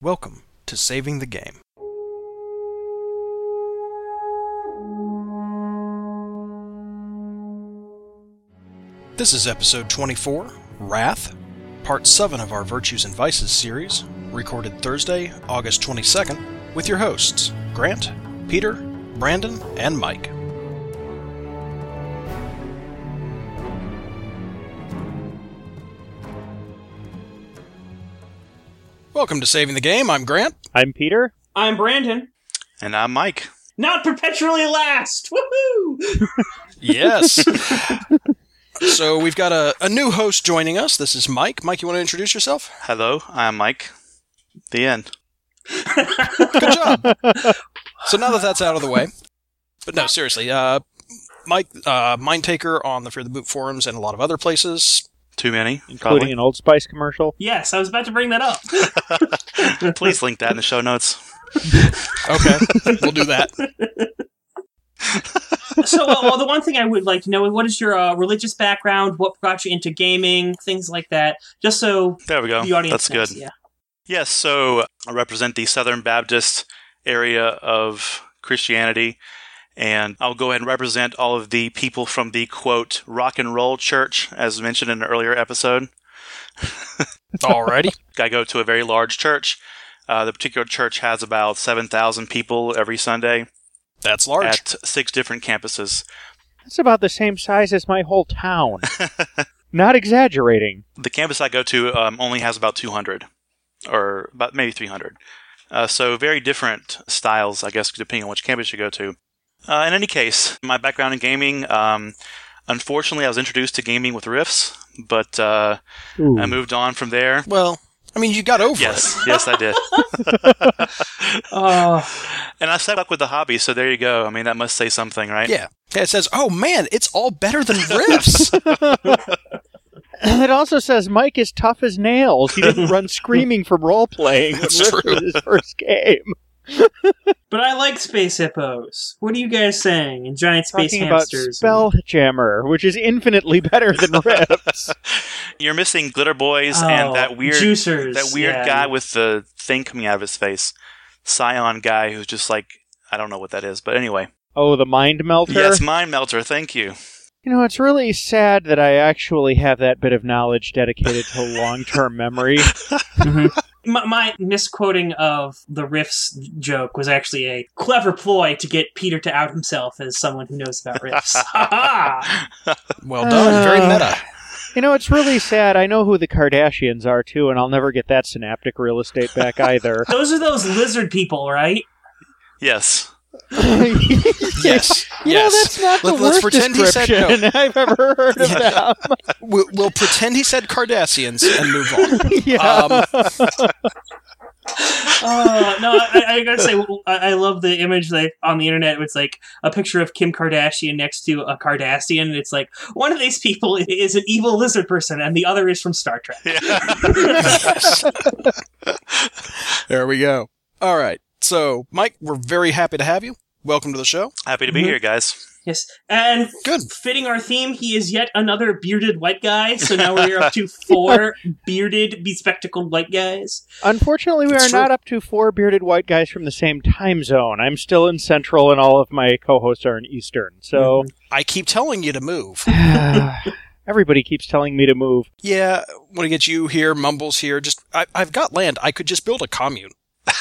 Welcome to Saving the Game. This is episode 24, Wrath, part 7 of our Virtues and Vices series, recorded Thursday, August 22nd, with your hosts, Grant, Peter, Brandon, and Mike. Welcome to Saving the Game. I'm Grant. I'm Peter. I'm Brandon. And I'm Mike. Not perpetually last. Woohoo! Yes. so we've got a, a new host joining us. This is Mike. Mike, you want to introduce yourself? Hello, I'm Mike. The end. Good job. so now that that's out of the way, but no, seriously, uh, Mike, uh, Mind Taker on the Fear the Boot forums and a lot of other places. Too many, Including probably. an Old Spice commercial. yes, I was about to bring that up. Please link that in the show notes. Okay, we'll do that. so, uh, well, the one thing I would like to know: what is your uh, religious background? What brought you into gaming? Things like that. Just so There we go. the audience That's knows. good. Yeah. Yes, so I represent the Southern Baptist area of Christianity, and I'll go ahead and represent all of the people from the quote rock and roll church, as mentioned in an earlier episode. Alrighty. I go to a very large church. Uh, the particular church has about 7,000 people every Sunday That's large. at six different campuses. That's about the same size as my whole town. Not exaggerating. the campus I go to um, only has about 200, or about maybe 300. Uh, so very different styles, I guess, depending on which campus you go to. Uh, in any case, my background in gaming, um, unfortunately, I was introduced to gaming with Rifts, but uh, I moved on from there. well, I mean, you got over Yes, yes, I did. Oh, and I stuck with the hobby, so there you go. I mean, that must say something, right? it. Yeah. Yeah, It says, "Oh man, it's all better than Rifts." It also says Mike is tough as nails. He didn't run screaming from role playing. That's true. His first game. but I like space hippos. What are you guys saying? And giant space Talking about hamsters. Spelljammer, which is infinitely better than Rifts. You're missing Glitter Boys Oh, and that weird, juicers. that weird yeah. guy with the thing coming out of his face, Scion guy, who's just like I don't know what that is, but anyway. oh, the Mind Melter. Yes, Mind Melter. Thank you. You know, it's really sad that I actually have that bit of knowledge dedicated to long-term memory. Mm-hmm. My, my misquoting of the Rifts joke was actually a clever ploy to get Peter to out himself as someone who knows about Rifts. Ha ha! well done. Very Uh, meta. You know, it's really sad. I know who the Kardashians are too, and I'll never get that synaptic real estate back either. Those are those lizard people, right? Yes. Yes. You yes. know, that's not the Let- let's worst pretend he said no. description I've ever heard of Yeah. them. We'll, we'll pretend he said Cardassians and move on. yeah. Um, Uh, no, I, I gotta say, I, I love the image like on the internet. It's like a picture of Kim Kardashian next to a Cardassian, and it's like one of these people is an evil lizard person, and the other is from Star Trek. there we go. All right. So, Mike, we're very happy to have you. Welcome to the show. Happy to be Mhm. here, guys. Yes, and Good. fitting our theme, he is yet another bearded white guy. So now we're up to four bearded, bespectacled white guys. Unfortunately, we That's are true. not up to four bearded white guys from the same time zone. I'm still in Central, and all of my co-hosts are in Eastern. So I keep telling you to move. everybody keeps telling me to move. Yeah, want to get you here, Mumbles here. Just, I, I've got land. I could just build a commune.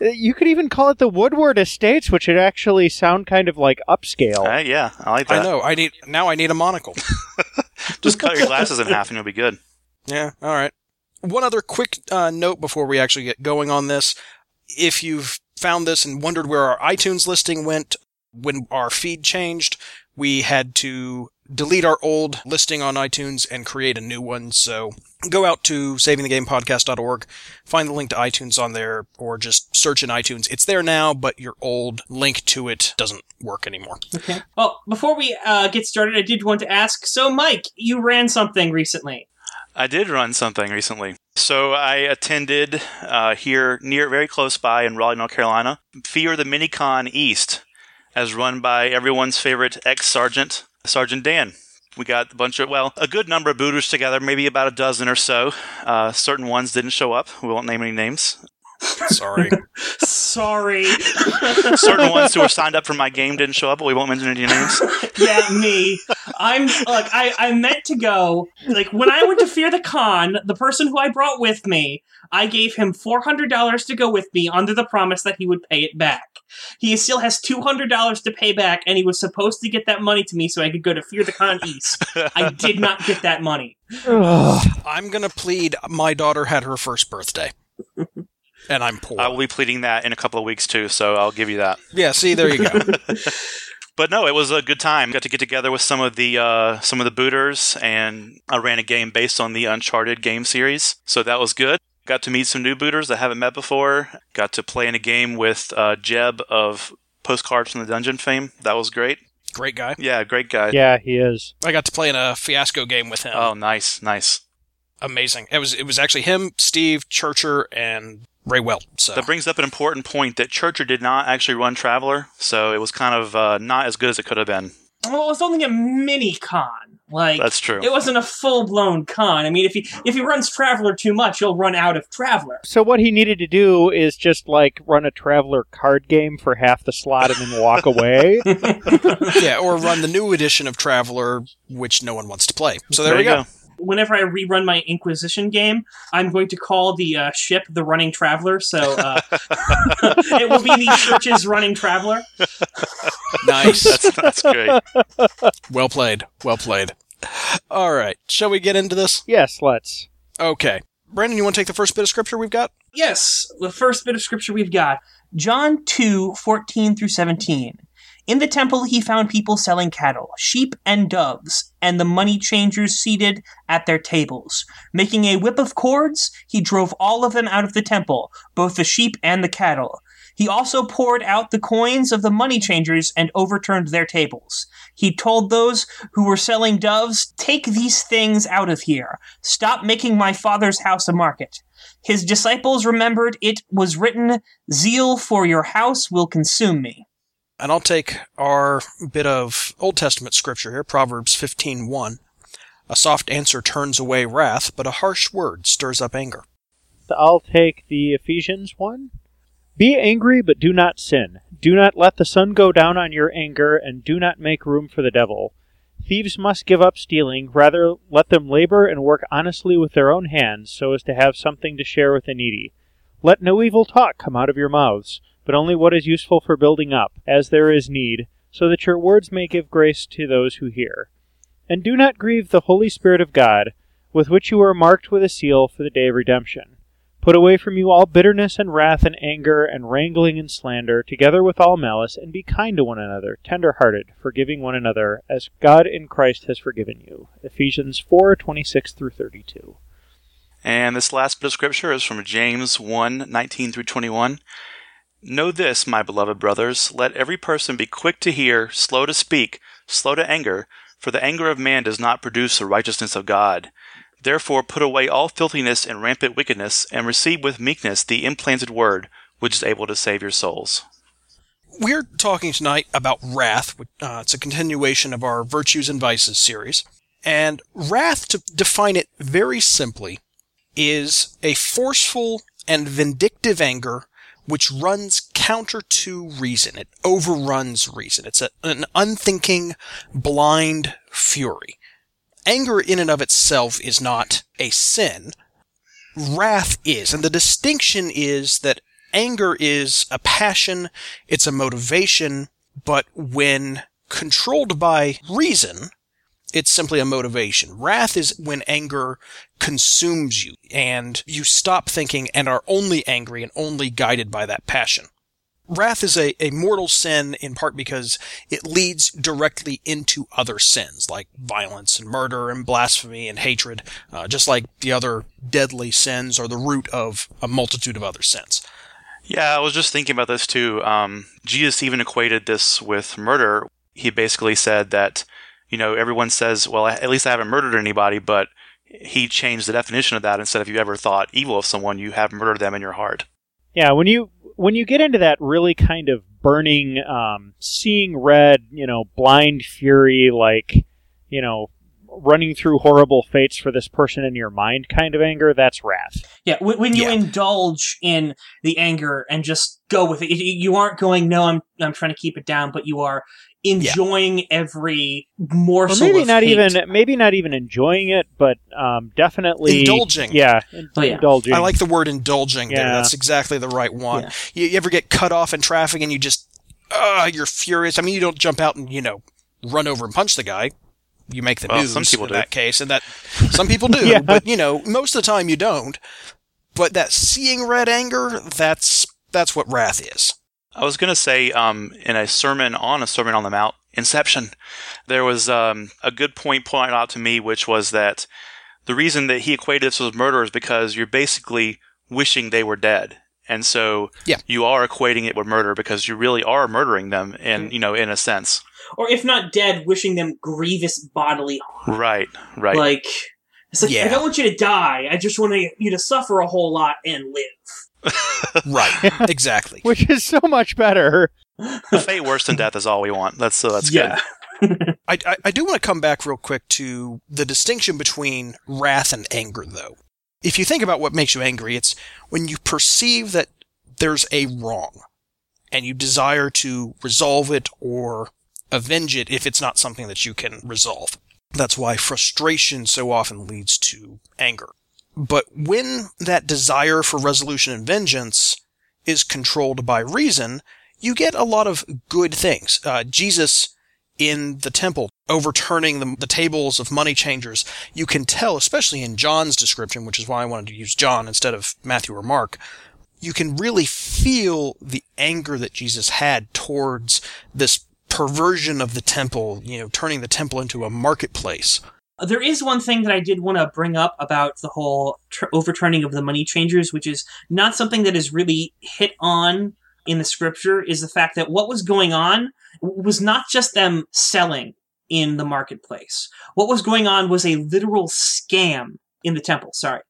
you could even call it the Woodward Estates, which would actually sound kind of like upscale. Uh, yeah, I like that. I know. I need now. I need a monocle. Just cut your glasses in half and you'll be good. Yeah. All right. One other quick uh, note before we actually get going on this. If you've found this and wondered where our iTunes listing went when our feed changed, we had to delete our old listing on iTunes and create a new one. So go out to savingthegamepodcast.org, find the link to iTunes on there, or just search in iTunes. It's there now, but your old link to it doesn't work anymore. Okay. Well, before we uh, get started, I did want to ask. So, Mike, you ran something recently. I did run something recently. So I attended uh, here near, very close by in Raleigh, North Carolina, Fear the Minicon East, as run by everyone's favorite ex-sergeant, Sergeant Dan We got a bunch of, well, a good number of booters together, maybe about a dozen or so. Uh, certain ones didn't show up. We won't name any names. Sorry. Sorry. Certain ones who were signed up for my game didn't show up, but we won't mention any names. yeah, me. I'm look. I I meant to go. Like when I went to Fear the Con, the person who I brought with me, I gave him four hundred dollars to go with me under the promise that he would pay it back. He still has two hundred dollars to pay back, and he was supposed to get that money to me so I could go to Fear the Con East. I did not get that money. I'm going to plead my daughter had her first birthday. And I'm poor. I will be pleading that in a couple of weeks too, so I'll give you that. yeah, see, there you go. But no, it was a good time. Got to get together with some of the uh, some of the booters, and I ran a game based on the Uncharted game series, so that was good. Got to meet some new booters I haven't met before. Got to play in a game with uh, Jeb of Postcards from the Dungeon fame. That was great. Great guy. Yeah, great guy. Yeah, he is. I got to play in a fiasco game with him. Oh, nice, nice. Amazing. It was it was actually him, Steve, Churcher, and Ray Well. So That brings up an important point that Churcher did not actually run Traveller, so it was kind of uh, not as good as it could have been. Well, it was only a mini con. Like That's true. It wasn't a full blown con. I mean, if he if he runs Traveller too much, he'll run out of Traveller. So what he needed to do is just like run a traveler card game for half the slot and then walk away. yeah, or run the new edition of Traveller, which no one wants to play. So there, we you go. Whenever I rerun my Inquisition game, I'm going to call the uh, ship the Running Traveler. So uh, it will be the church's Running Traveler. Nice. That's, that's great. well played. Well played. All right. Shall we get into this? yes, let's. Okay. Brandon, you want to take the first bit of scripture we've got? Yes, the first bit of scripture we've got John 2 14 through 17. In the temple, he found people selling cattle, sheep, and doves, and the money changers seated at their tables. Making a whip of cords, he drove all of them out of the temple, both the sheep and the cattle. He also poured out the coins of the money changers and overturned their tables. He told those who were selling doves, Take these things out of here. Stop making my father's house a market. His disciples remembered it was written, Zeal for your house will consume me. And I'll take our bit of Old Testament scripture here, Proverbs 15:1. A soft answer turns away wrath, but a harsh word stirs up anger. I'll take the Ephesians one. Be angry, but do not sin. Do not let the sun go down on your anger, and do not make room for the devil. Thieves must give up stealing, rather let them labor and work honestly with their own hands, so as to have something to share with the needy. Let no evil talk come out of your mouths, but only what is useful for building up, as there is need, so that your words may give grace to those who hear. And do not grieve the Holy Spirit of God, with which you are marked with a seal for the day of redemption. Put away from you all bitterness and wrath and anger and wrangling and slander, together with all malice, and be kind to one another, tender hearted, forgiving one another, as God in Christ has forgiven you. Ephesians four twenty six through thirty two. And this last bit of scripture is from James 1 19 through 21. Know this, my beloved brothers, let every person be quick to hear, slow to speak, slow to anger, for the anger of man does not produce the righteousness of God. Therefore put away all filthiness and rampant wickedness, and receive with meekness the implanted word, which is able to save your souls. We're talking tonight about wrath. Uh, it's a continuation of our Virtues and Vices series. And wrath, to define it very simply, is a forceful and vindictive anger which runs counter to reason. It overruns reason. It's a, an unthinking, blind fury. Anger in and of itself is not a sin. Wrath is. And the distinction is that anger is a passion, it's a motivation, but when controlled by reason, it's simply a motivation. Wrath is when anger consumes you and you stop thinking and are only angry and only guided by that passion. Wrath is a, a mortal sin in part because it leads directly into other sins like violence and murder and blasphemy and hatred, uh, just like the other deadly sins are the root of a multitude of other sins. Yeah, I was just thinking about this too. Um, Jesus even equated this with murder. He basically said that, you know, everyone says, well, at least I haven't murdered anybody, but he changed the definition of that. Instead of you ever thought evil of someone, you have murdered them in your heart. Yeah, when you when you get into that really kind of burning, um, seeing red, you know, blind fury, like you know, running through horrible fates for this person in your mind kind of anger, that's wrath. Yeah, when, when you Yeah. indulge in the anger and just go with it, you- you aren't going, "No, I'm I'm trying to keep it down," but you are enjoying every Or morsel. maybe of not hate. even maybe not even enjoying it, but um, definitely Indulging. Yeah, in- Oh, yeah. indulging. I like the word indulging there. Yeah. That's exactly the right one. Yeah. You, you ever get cut off in traffic and you just, uh, you're furious. I mean, you don't jump out and, you know, run over and punch the guy. You make the Well, news some people in do. that case, and that some people do, Yeah. but you know, most of the time you don't. But that seeing red anger, that's that's what wrath is. I was going to say um, in a sermon on a Sermon on the Mount, Inception, there was um, a good point pointed out to me, which was that the reason that he equated this with murder is because you're basically wishing they were dead. And so Yeah. you are equating it with murder because you really are murdering them in, you know, in a sense. Or if not dead, wishing them grievous bodily harm. Right, right. Like it's like I don't want you to die. I just want you to suffer a whole lot and live. Right. exactly. which is so much better. a fate worse than death is all we want. That's so that's yeah. good. I, I, I do want to come back real quick to the distinction between wrath and anger, though. If you think about what makes you angry, it's when you perceive that there's a wrong and you desire to resolve it or avenge it if it's not something that you can resolve. That's why frustration so often leads to anger. But when that desire for resolution and vengeance is controlled by reason, you get a lot of good things. Uh, Jesus in the temple, overturning the, the tables of money changers, you can tell, especially in John's description, which is why I wanted to use John instead of Matthew or Mark, you can really feel the anger that Jesus had towards this perversion of the temple, you know, turning the temple into a marketplace. There is one thing that I did want to bring up about the whole tr- overturning of the money changers, which is not something that is really hit on in the scripture, is the fact that what was going on was not just them selling in the marketplace. What was going on was a literal scam in the temple. Sorry.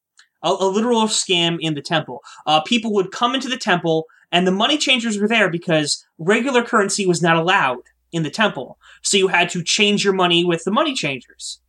A, a literal scam in the temple. Uh, people would come into the temple, and the money changers were there because regular currency was not allowed in the temple. So you had to change your money with the money changers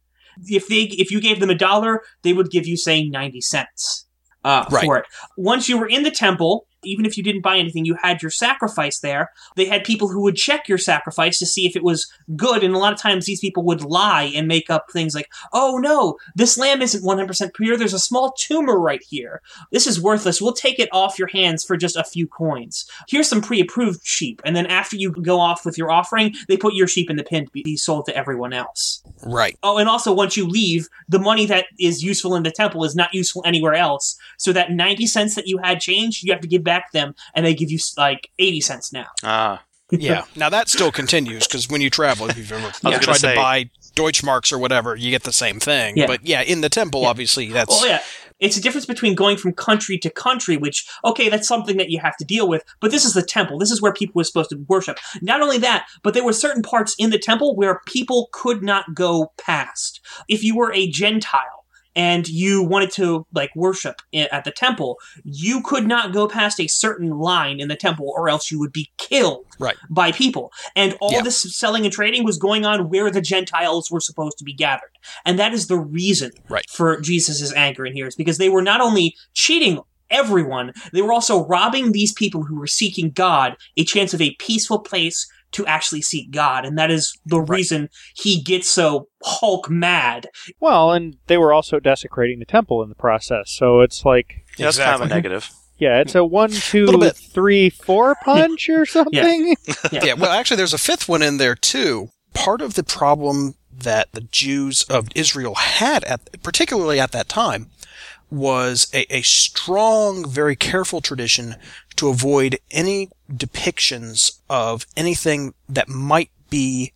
if they if you gave them a dollar, they would give you say ninety cents uh, Right. for it. Once you were in the temple, even if you didn't buy anything, you had your sacrifice there. They had people who would check your sacrifice to see if it was good, and a lot of times these people would lie and make up things like, "Oh no, this lamb isn't one hundred percent pure. There's a small tumor right here. This is worthless. We'll take it off your hands for just a few coins. Here's some pre-approved sheep, and then after you go off with your offering, they put your sheep in the pen to be sold to everyone else." Right. Oh, and also once you leave, the money that is useful in the temple is not useful anywhere else. So that 90 cents that you had changed, you have to give back to them, and they give you like 80 cents now. Ah, Yeah. now that still continues because when you travel, if you've ever gonna tried say- to buy Deutschmarks or whatever, you get the same thing. Yeah. But yeah, in the temple, obviously, that's Oh, yeah. It's a difference between going from country to country, which, okay, that's something that you have to deal with, but this is the temple. This is where people were supposed to worship. Not only that, but there were certain parts in the temple where people could not go past. If you were a Gentile, and you wanted to like worship at the temple, you could not go past a certain line in the temple, or else you would be killed Right. by people. And all Yeah. this selling and trading was going on where the Gentiles were supposed to be gathered. And that is the reason Right. for Jesus' anger in here, is because they were not only cheating everyone, they were also robbing these people who were seeking God a chance of a peaceful place to actually seek God. And that is the Right. reason he gets so Hulk mad. Well, and they were also desecrating the temple in the process. So it's like, yeah, that's kind of a negative. yeah, it's a one, two, Little bit. three, four punch or something. Yeah. yeah, well, actually, there's a fifth one in there too. Part of the problem that the Jews of Israel had, at, particularly at that time, was a, a strong, very careful tradition to avoid any depictions of anything that might be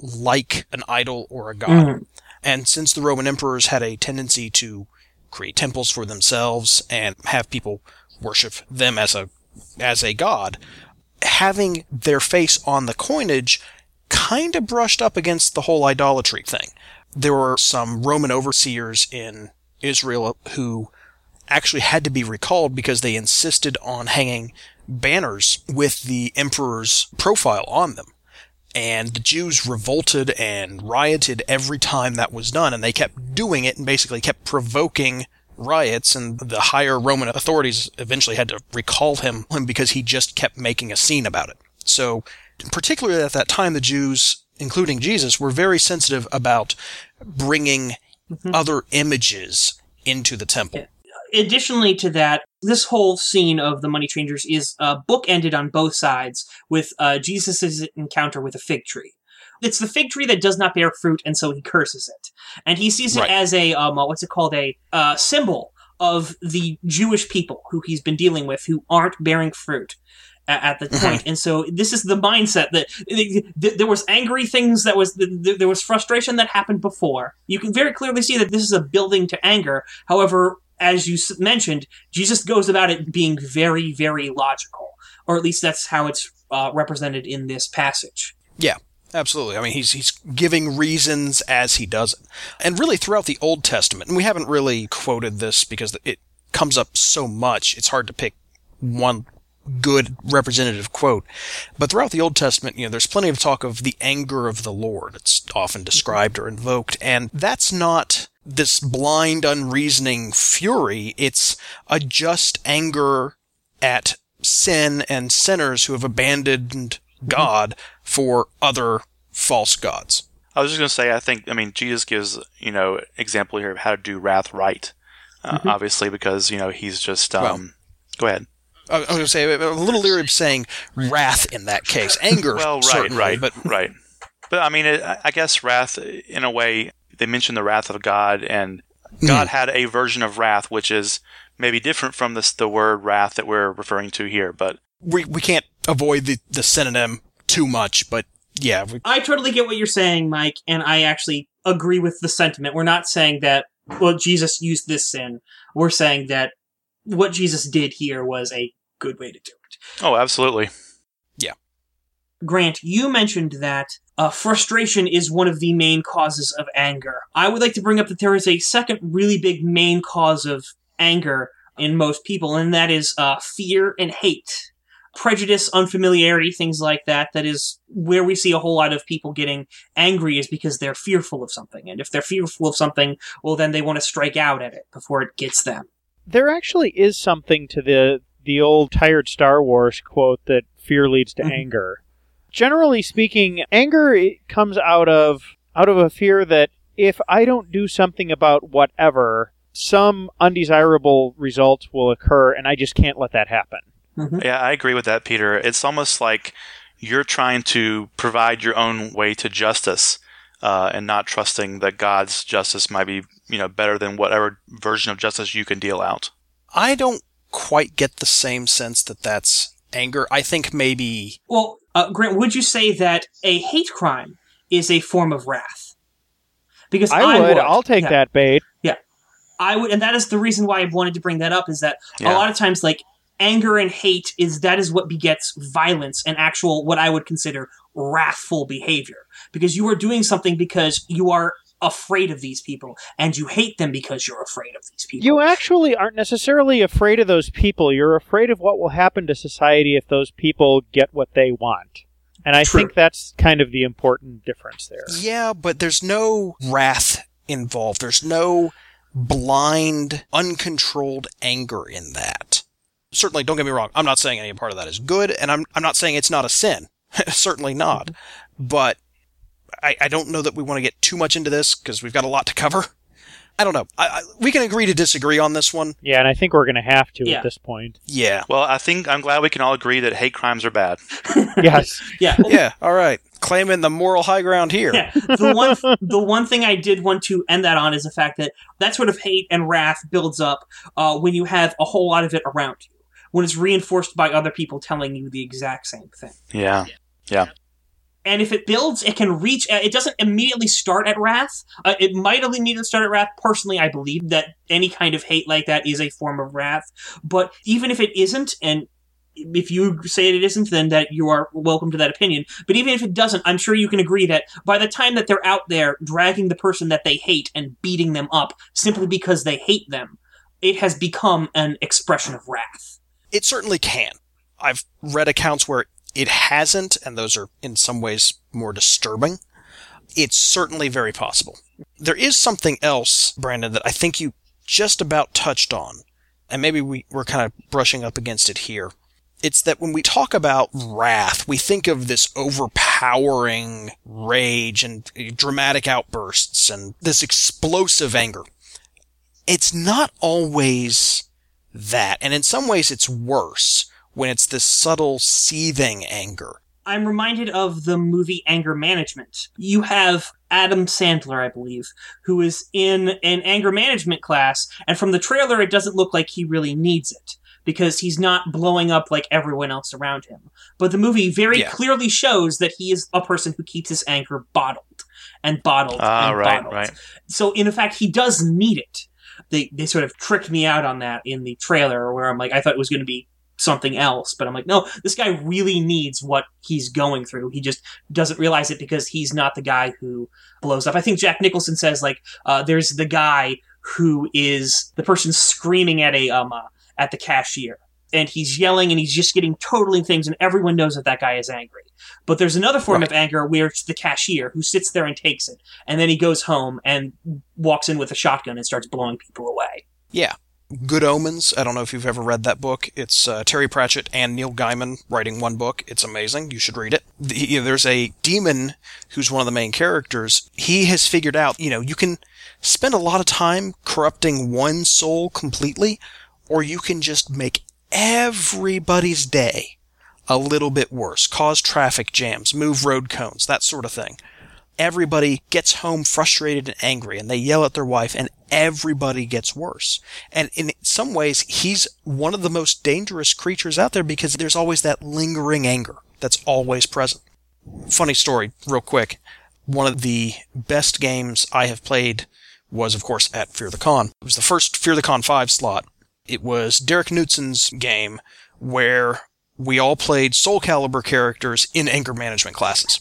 like an idol or a god. Mhm. And since the Roman emperors had a tendency to create temples for themselves and have people worship them as a as a god, having their face on the coinage kind of brushed up against the whole idolatry thing. There were some Roman overseers in Israel who actually had to be recalled because they insisted on hanging banners with the emperor's profile on them. And the Jews revolted and rioted every time that was done, and they kept doing it and basically kept provoking riots, and the higher Roman authorities eventually had to recall him because he just kept making a scene about it. So, particularly at that time, the Jews, including Jesus, were very sensitive about bringing other images into the temple. additionally to that, this whole scene of the money changers is uh, bookended on both sides with uh, Jesus' encounter with a fig tree. It's the fig tree that does not bear fruit, and so he curses it. And he sees it Right. as a um, uh, what's it called a uh, symbol of the Jewish people who he's been dealing with who aren't bearing fruit at the point. And so this is the mindset that th- th- there was angry things that was th- th- there was frustration that happened before. You can very clearly see that this is a building to anger. However, as you mentioned, Jesus goes about it being very, very logical, or at least that's how it's uh, represented in this passage. Yeah. Absolutely. I mean, he's he's giving reasons as he does it, and really throughout the Old Testament. And we haven't really quoted this because it comes up so much. It's hard to pick one good representative quote. But throughout the Old Testament, you know, there's plenty of talk of the anger of the Lord. It's often described or invoked, and that's not this blind, unreasoning fury. It's a just anger at sin and sinners who have abandoned God for other false gods. I was just going to say, I think, I mean, Jesus gives, you know, example here of how to do wrath right. Uh, Obviously, because, you know, he's just, um, Well- go ahead. I was going to say a little leery of saying wrath in that case. Anger, Well, right, right, but right. But I mean, it, I guess wrath, in a way, they mention the wrath of God, and Hmm. God had a version of wrath which is maybe different from this the word wrath that we're referring to here. But we we can't avoid the, the synonym too much. But yeah, we, I totally get what you're saying, Mike, and I actually agree with the sentiment. We're not saying that well Jesus used this sin. We're saying that what Jesus did here was a good way to do it. oh, absolutely. Yeah. Grant, you mentioned that uh, frustration is one of the main causes of anger. I would like to bring up that there is a second really big main cause of anger in most people, and that is uh, fear and hate. Prejudice, unfamiliarity, things like that. That is where we see a whole lot of people getting angry, is because they're fearful of something. And if they're fearful of something, well, then they want to strike out at it before it gets them. There actually is something to the the old tired Star Wars quote that fear leads to Mhm. anger. Generally speaking, anger it comes out of out of a fear that if I don't do something about whatever, some undesirable results will occur and I just can't let that happen. Yeah, I agree with that, Peter. It's almost like you're trying to provide your own way to justice, uh, and not trusting that God's justice might be, you know, better than whatever version of justice you can deal out. I don't quite get the same sense that that's anger. I think maybe Well, uh, Grant, would you say that a hate crime is a form of wrath? Because I, I, would. I'll take Yeah. that bait. Yeah, I would, and that is the reason why I wanted to bring that up. Is that a lot of times, like anger and hate, is that is what begets violence and actual what I would consider wrathful behavior. Because you are doing something because you are afraid of these people, and you hate them because you're afraid of these people. You actually aren't necessarily afraid of those people. You're afraid of what will happen to society if those people get what they want. And I True. think that's kind of the important difference there. Yeah, but there's no wrath involved. There's no blind, uncontrolled anger in that. Certainly, don't get me wrong. I'm not saying any part of that is good, and I'm I'm not saying it's not a sin. Certainly not. Mm-hmm. But I, I don't know that we want to get too much into this because we've got a lot to cover. I don't know. I, I, we can agree to disagree on this one. Yeah, and I think we're going to have to Yeah. at this point. Yeah. Well, I think I'm glad we can all agree that hate crimes are bad. yes. yeah, Yeah. All right. Claiming the moral high ground here. yeah. The one, the one thing I did want to end that on is the fact that that sort of hate and wrath builds up uh, when you have a whole lot of it around you, when it's reinforced by other people telling you the exact same thing. Yeah. Yeah. And if it builds, it can reach. uh, It doesn't immediately start at wrath. Uh, it might only need to start at wrath. Personally, I believe that any kind of hate like that is a form of wrath. But even if it isn't, and if you say it isn't, then that you are welcome to that opinion. But even if it doesn't, I'm sure you can agree that by the time that they're out there dragging the person that they hate and beating them up simply because they hate them, it has become an expression of wrath. it certainly can. I've read accounts where it hasn't, and those are in some ways more disturbing. It's certainly very possible. There is something else, Brandon, that I think you just about touched on, and maybe we, we're kind of brushing up against it here. It's that when we talk about wrath, we think of this overpowering rage and dramatic outbursts and this explosive anger. It's not always that. And in some ways, it's worse when it's this subtle, seething anger. I'm reminded of the movie Anger Management. You have Adam Sandler, I believe, who is in an anger management class, and from the trailer, it doesn't look like he really needs it because he's not blowing up like everyone else around him. But the movie very Yeah. clearly shows that he is a person who keeps his anger bottled and bottled Ah, and right, bottled. right. So in fact, he does need it. They they sort of tricked me out on that in the trailer, where I'm like, I thought it was going to be something else, but I'm like, no, this guy really needs what he's going through. He just doesn't realize it because he's not the guy who blows up. I think Jack Nicholson says like, uh, there's the guy who is the person screaming at a um uh, at the cashier. And he's yelling and he's just getting totally things, and everyone knows that that guy is angry. But there's another form Right. of anger where it's the cashier who sits there and takes it, and then he goes home and walks in with a shotgun and starts blowing people away. Good Omens. I don't know if you've ever read that book. It's uh, Terry Pratchett and Neil Gaiman writing one book. It's amazing. You should read it. The, there's a demon who's one of the main characters. He has figured out, you know, you can spend a lot of time corrupting one soul completely, or you can just make everybody's day a little bit worse, cause traffic jams, move road cones, that sort of thing. Everybody gets home frustrated and angry and they yell at their wife and everybody gets worse. And in some ways, he's one of the most dangerous creatures out there because there's always that lingering anger that's always present. Funny story, real quick. One of the best games I have played was, of course, at Fear the Con. It was the first Fear the Con 5 slot. It was Derek Knutson's game where we all played Soul Calibur characters in anger management classes.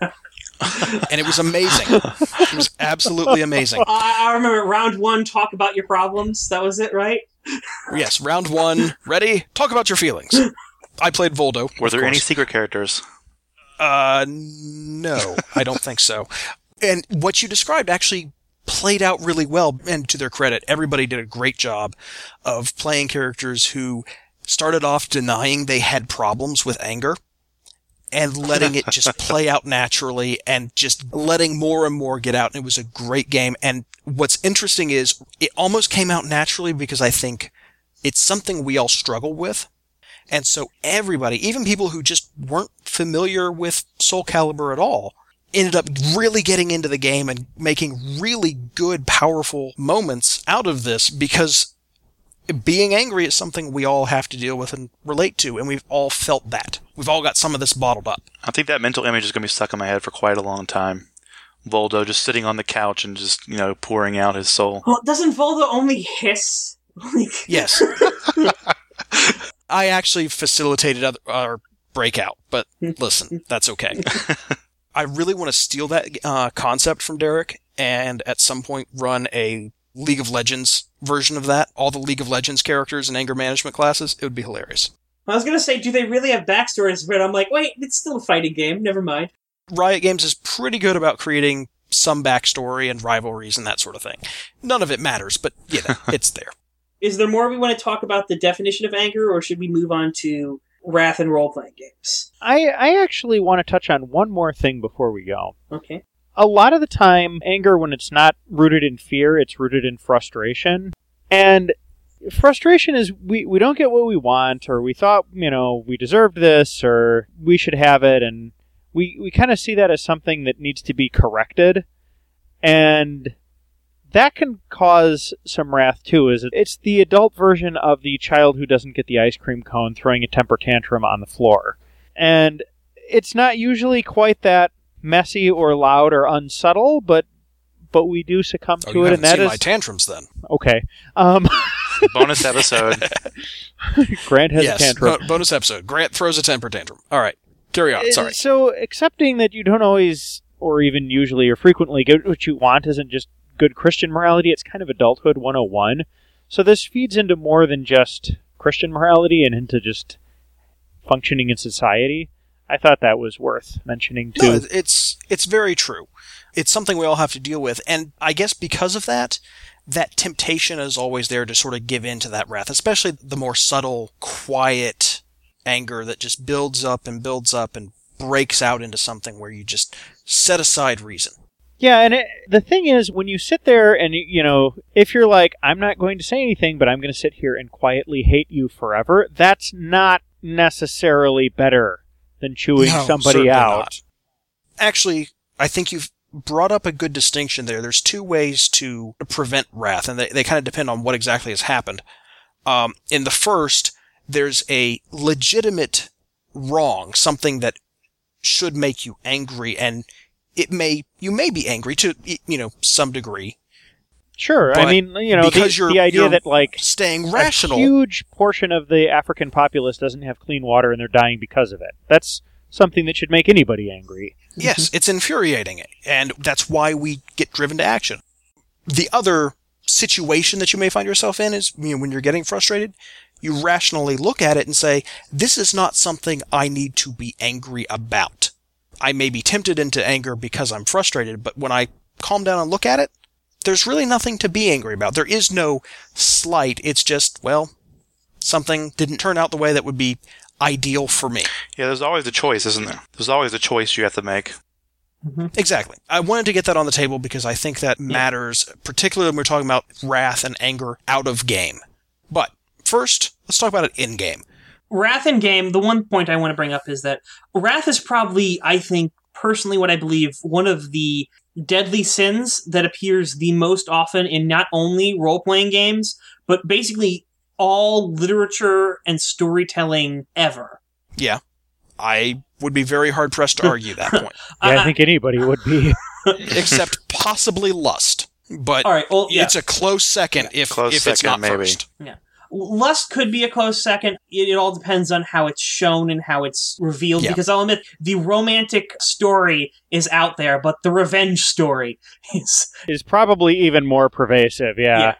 and it was amazing. It was absolutely amazing. I, I remember round one, talk about your problems. That was it, right? Yes, round one. Ready? Talk about your feelings. I played Voldo. Were of there any secret characters? Uh, no, I don't think so. And what you described actually played out really well. And to their credit, everybody did a great job of playing characters who started off denying they had problems with anger and letting it just play out naturally and just letting more and more get out. And it was a great game. And what's interesting is it almost came out naturally because I think it's something we all struggle with. And so everybody, even people who just weren't familiar with Soul Calibur at all, ended up really getting into the game and making really good, powerful moments out of this because being angry is something we all have to deal with and relate to, and we've all felt that. We've all got some of this bottled up. I think that mental image is going to be stuck in my head for quite a long time. Voldo just sitting on the couch and just, you know, pouring out his soul. Well, doesn't Voldo only hiss? Yes. I actually facilitated other, our breakout, but listen, that's okay. I really want to steal that uh, concept from Derek and at some point run a League of Legends version of that. All the League of Legends characters and anger management classes. It would be hilarious. I was gonna say, do they really have backstories? But I'm like, wait, it's still a fighting game. Never mind. Riot Games is pretty good about creating some backstory and rivalries and that sort of thing. None of it matters, but you know, it's there. Is there more we want to talk about the definition of anger, or should we move on to wrath and role playing games? I, I actually want to touch on one more thing before we go. Okay. A lot of the time, anger, when it's not rooted in fear, it's rooted in frustration. And frustration is we, we don't get what we want, or we thought, you know, we deserved this, or we should have it, and we, we kind of see that as something that needs to be corrected. And that can cause some wrath too. Is it's the adult version of the child who doesn't get the ice cream cone throwing a temper tantrum on the floor, and it's not usually quite that messy or loud or unsubtle, but but we do succumb Oh, to you it, and that seen is my tantrums then. okay. Um, Bonus episode. Grant has yes, a tantrum. bo- bonus episode. Grant throws a temper tantrum. All right, carry on. Uh, Sorry. So accepting that you don't always, or even usually or frequently, get what you want isn't just good Christian morality. It's kind of adulthood 101. So this feeds into more than just Christian morality and into just functioning in society. I thought that was worth mentioning too. No, it's it's very true. It's something we all have to deal with, and I guess because of that, that temptation is always there to sort of give in to that wrath, especially the more subtle, quiet anger that just builds up and builds up and breaks out into something where you just set aside reason. Yeah, and it, the thing is, when you sit there and you- you know, if you're like, I'm not going to say anything, but I'm going to sit here and quietly hate you forever, that's not necessarily better than chewing No, somebody out. not. Actually, I think you've brought up a good distinction there. There's two ways to prevent wrath, and they, they kind of depend on what exactly has happened. Um, in the first, there's a legitimate wrong, something that should make you angry, and it may you may be angry to you know some degree. Sure, I mean, you know, the, because you're- the idea that like Staying rational, a huge portion of the African populace doesn't have clean water and they're dying because of it. That's something that should make anybody angry. Yes, it's infuriating, and that's why we get driven to action. The other situation that you may find yourself in is you know, when you're getting frustrated, you rationally look at it and say, "This is not something I need to be angry about." I may be tempted into anger because I'm frustrated, but when I calm down and look at it, there's really nothing to be angry about. There is no slight. It's just, well, something didn't turn out the way that would be ideal for me. Yeah, there's always a choice, isn't there? There's always a choice you have to make. Mm-hmm. Exactly. I wanted to get that on the table because I think that matters, particularly when we're talking about wrath and anger out of game. But first, let's talk about it in game. Wrath in game, the one point I want to bring up is that Wrath is probably, I think, personally what I believe, one of the deadly sins that appears the most often in not only role playing games, but basically all literature and storytelling ever. Yeah. I would be very hard pressed to argue that point, Yeah, I think anybody would be. except possibly lust. But all right, well, yeah. it's a close second if, Close if it's not second, maybe. first. Lust could be a close second. It, it all depends on how it's shown and how it's revealed. Yeah. Because I'll admit, the romantic story is out there, but the revenge story is. is probably even more pervasive. Yeah. Yeah.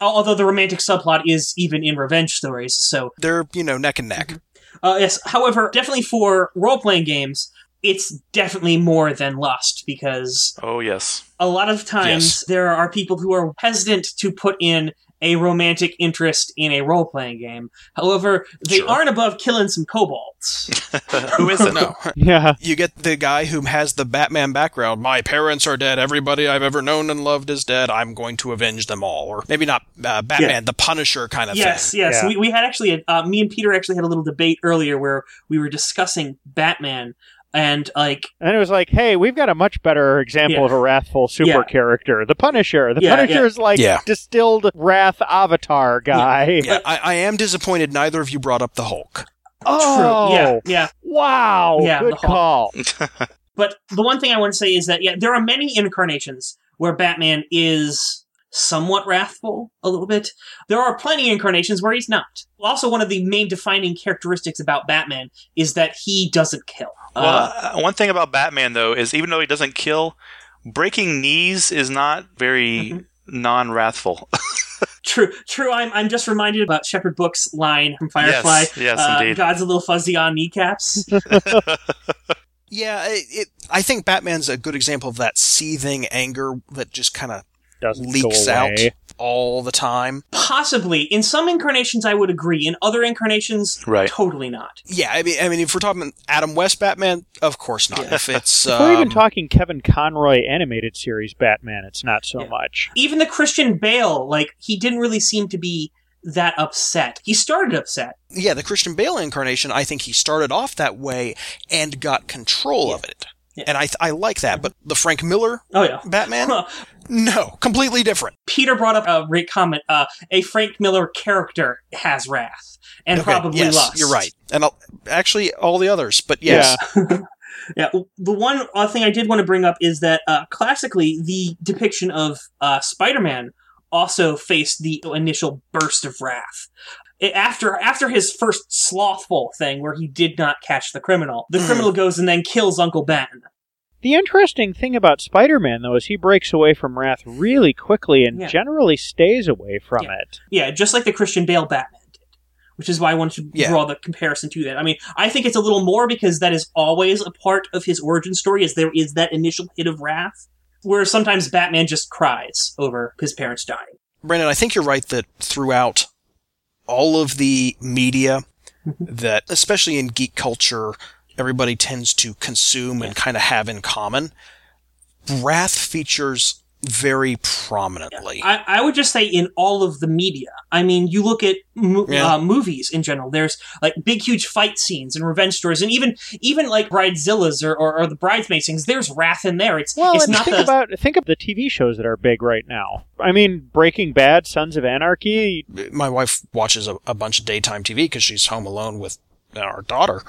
Although the romantic subplot is even in revenge stories. So, They're, you know, neck and neck. uh, yes. However, definitely for role playing games, it's definitely more than lust because Oh, yes. a lot of times Yes. there are people who are hesitant to put in a romantic interest in a role playing game. However, they Sure. aren't above killing some kobolds. Who isn't? No. Yeah. You get the guy who has the Batman background. My parents are dead. Everybody I've ever known and loved is dead. I'm going to avenge them all. Or maybe not uh, Batman, Yeah. the Punisher kind of yes, thing. yes. Yeah. We, we had actually, a, uh, me and Peter actually had a little debate earlier where we were discussing Batman and like, And it was like, hey, we've got a much better example Yeah. of a wrathful super Yeah. character. The Punisher. The Yeah, Punisher yeah. is like Yeah. distilled wrath avatar guy. Yeah, I, I am disappointed neither of you brought up the Hulk. Oh, true. Yeah, yeah. Wow. Yeah, Good the call. But the one thing I want to say is that, yeah, there are many incarnations where Batman is somewhat wrathful a little bit. There are plenty of incarnations where he's not. Also, one of the main defining characteristics about Batman is that he doesn't kill. Well, Uh, uh, one thing about Batman, though, is even though he doesn't kill, breaking knees is not very Mhm. non-wrathful. true, true. I'm, I'm just reminded about Shepherd Book's line from Firefly. yes, yes, uh, indeed. God's a little fuzzy on kneecaps. Yeah, it, it, I think Batman's a good example of that seething anger that just kind of Doesn't leaks go out all the time. Possibly. In some incarnations, I would agree. In other incarnations, Right. totally not. Yeah, I mean, I mean, if we're talking Adam West Batman, of course not. Yeah. If it's If we're even um, talking Kevin Conroy animated series Batman, it's not so Yeah. much. Even the Christian Bale, like, he didn't really seem to be that upset. He started upset. yeah, the Christian Bale incarnation, I think he started off that way and got control Yeah. of it. Yeah. And I, I like that. But the Frank Miller Oh, yeah. Batman, no, completely different. Peter brought up a great comment. Uh, a Frank Miller character has wrath and Okay, probably yes, lust. You're right. And I'll, actually, all the others. But yes, Yeah, the one thing I did want to bring up is that uh, classically, the depiction of uh, Spider-Man also faced the initial burst of wrath. After after his first slothful thing, where he did not catch the criminal, the Mhm. criminal goes and then kills Uncle Ben. The interesting thing about Spider Man, though, is he breaks away from wrath really quickly and Yeah. generally stays away from Yeah. it. Yeah, just like the Christian Bale Batman did. which is why I wanted to Yeah. draw the comparison to that. I mean, I think it's a little more because that is always a part of his origin story, is there is that initial hit of wrath, where sometimes Batman just cries over his parents dying. Brandon, I think you're right that throughout all of the media Mm-hmm. that, especially in geek culture, everybody tends to consume and kind of have in common, wrath features very prominently. I, I would just say in all of the media. I mean, you look at mo- Yeah. uh, movies in general. There's like big, huge fight scenes and revenge stories, and even even like Bridezillas or, or, or the bridesmaid scenes. There's wrath in there. It's Well, it's and not think the about think of the TV shows that are big right now. I mean, Breaking Bad, Sons of Anarchy. My wife watches a, a bunch of daytime TV because she's home alone with our daughter.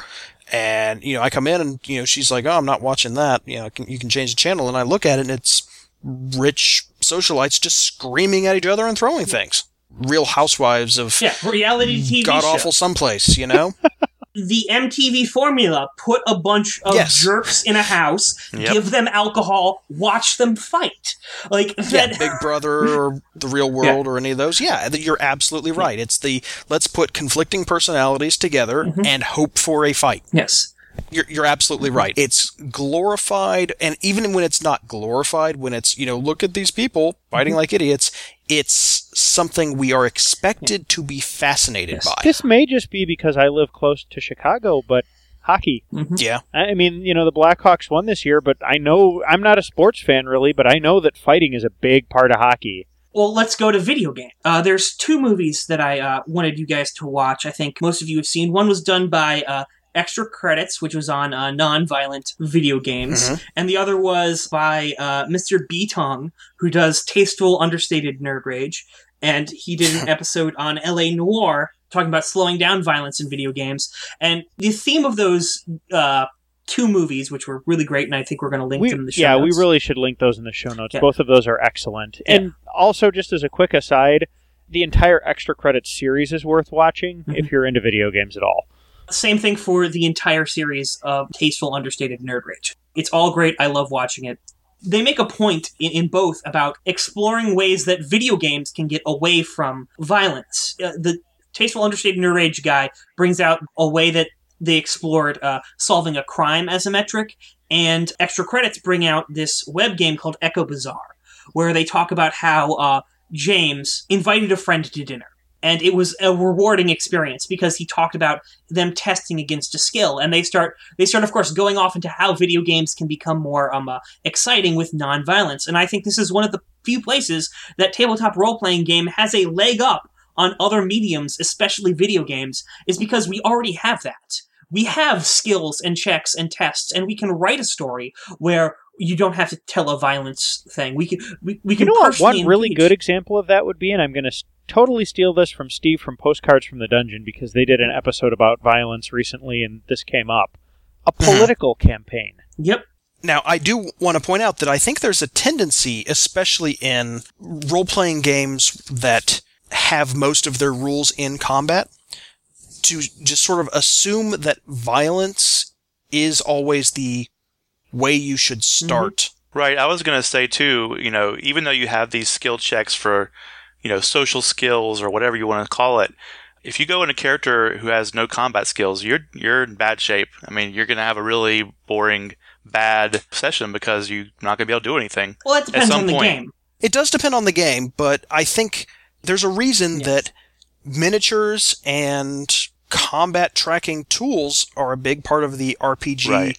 And, you know, I come in and, you know, she's like, oh, I'm not watching that. You know, can, you can change the channel. And I look at it and it's rich socialites just screaming at each other and throwing things. Real housewives of yeah reality TV god awful someplace, you know? the MTV formula put a bunch of Yes. jerks in a house, Yep. give them alcohol, watch them fight. Like yeah. Big Brother or The Real World or any of those. Yeah, you're absolutely right. It's the let's put conflicting personalities together mm-hmm. and hope for a fight. yes. You're, you're absolutely mm-hmm. right. It's glorified, and even when it's not glorified, when it's, you know, look at these people fighting mm-hmm. like idiots, it's something we are expected to be fascinated Yes. by. This may just be because I live close to Chicago, but hockey. Yeah. I I mean, you know, the Blackhawks won this year, but I know I'm not a sports fan really, but I know that fighting is a big part of hockey. Well, let's go to video game. Uh, there's two movies that I uh, wanted you guys to watch. I think most of you have seen. One was done by uh, Extra Credits, which was on uh, non-violent video games, Mhm. and the other was by uh, Mr. Btongue, who does tasteful, understated nerd rage, and he did an episode on L.A. Noire talking about slowing down violence in video games. And the theme of those uh, two movies, which were really great, and I think we're going to link We, them in the show notes. yeah, we really should link those in the show notes. Yeah. Both of those are excellent. And also, just as a quick aside, the entire Extra Credits series is worth watching Mhm. if you're into video games at all. Same thing for the entire series of Tasteful Understated Nerd Rage. It's all great. I love watching it. They make a point in, in both about exploring ways that video games can get away from violence. Uh, the Tasteful Understated Nerd Rage guy brings out a way that they explored uh, solving a crime as a metric, and extra credits bring out this web game called Echo Bazaar, where they talk about how uh, James invited a friend to dinner. And it was a rewarding experience because he talked about them testing against a skill, and they start they start, of course, going off into how video games can become more um, uh, exciting with non-violence. And I think this is one of the few places that tabletop role-playing game has a leg up on other mediums, especially video games, is because we already have that. We have skills and checks and tests, and we can write a story where you don't have to tell a violence thing. We can we, we You can know what? One really engage. good example of that would be, and I'm going to s- totally steal this from Steve from Postcards from the Dungeon because they did an episode about violence recently, and this came up. A Mhm. political campaign. Yep. Now, I do want to point out that I think there's a tendency, especially in role playing games that have most of their rules in combat, to just sort of assume that violence is always the way you should mm-hmm. start. Right. I was going to say too, you know, even though you have these skill checks for, you know, social skills or whatever you want to call it, if you go in a character who has no combat skills, you're you're in bad shape. I mean, you're going to have a really boring, bad session because you're not going to be able to do anything. Well, it depends some on the point. game. It does depend on the game, but I think there's a reason Yes. that miniatures and combat tracking tools are a big part of the RPG Right.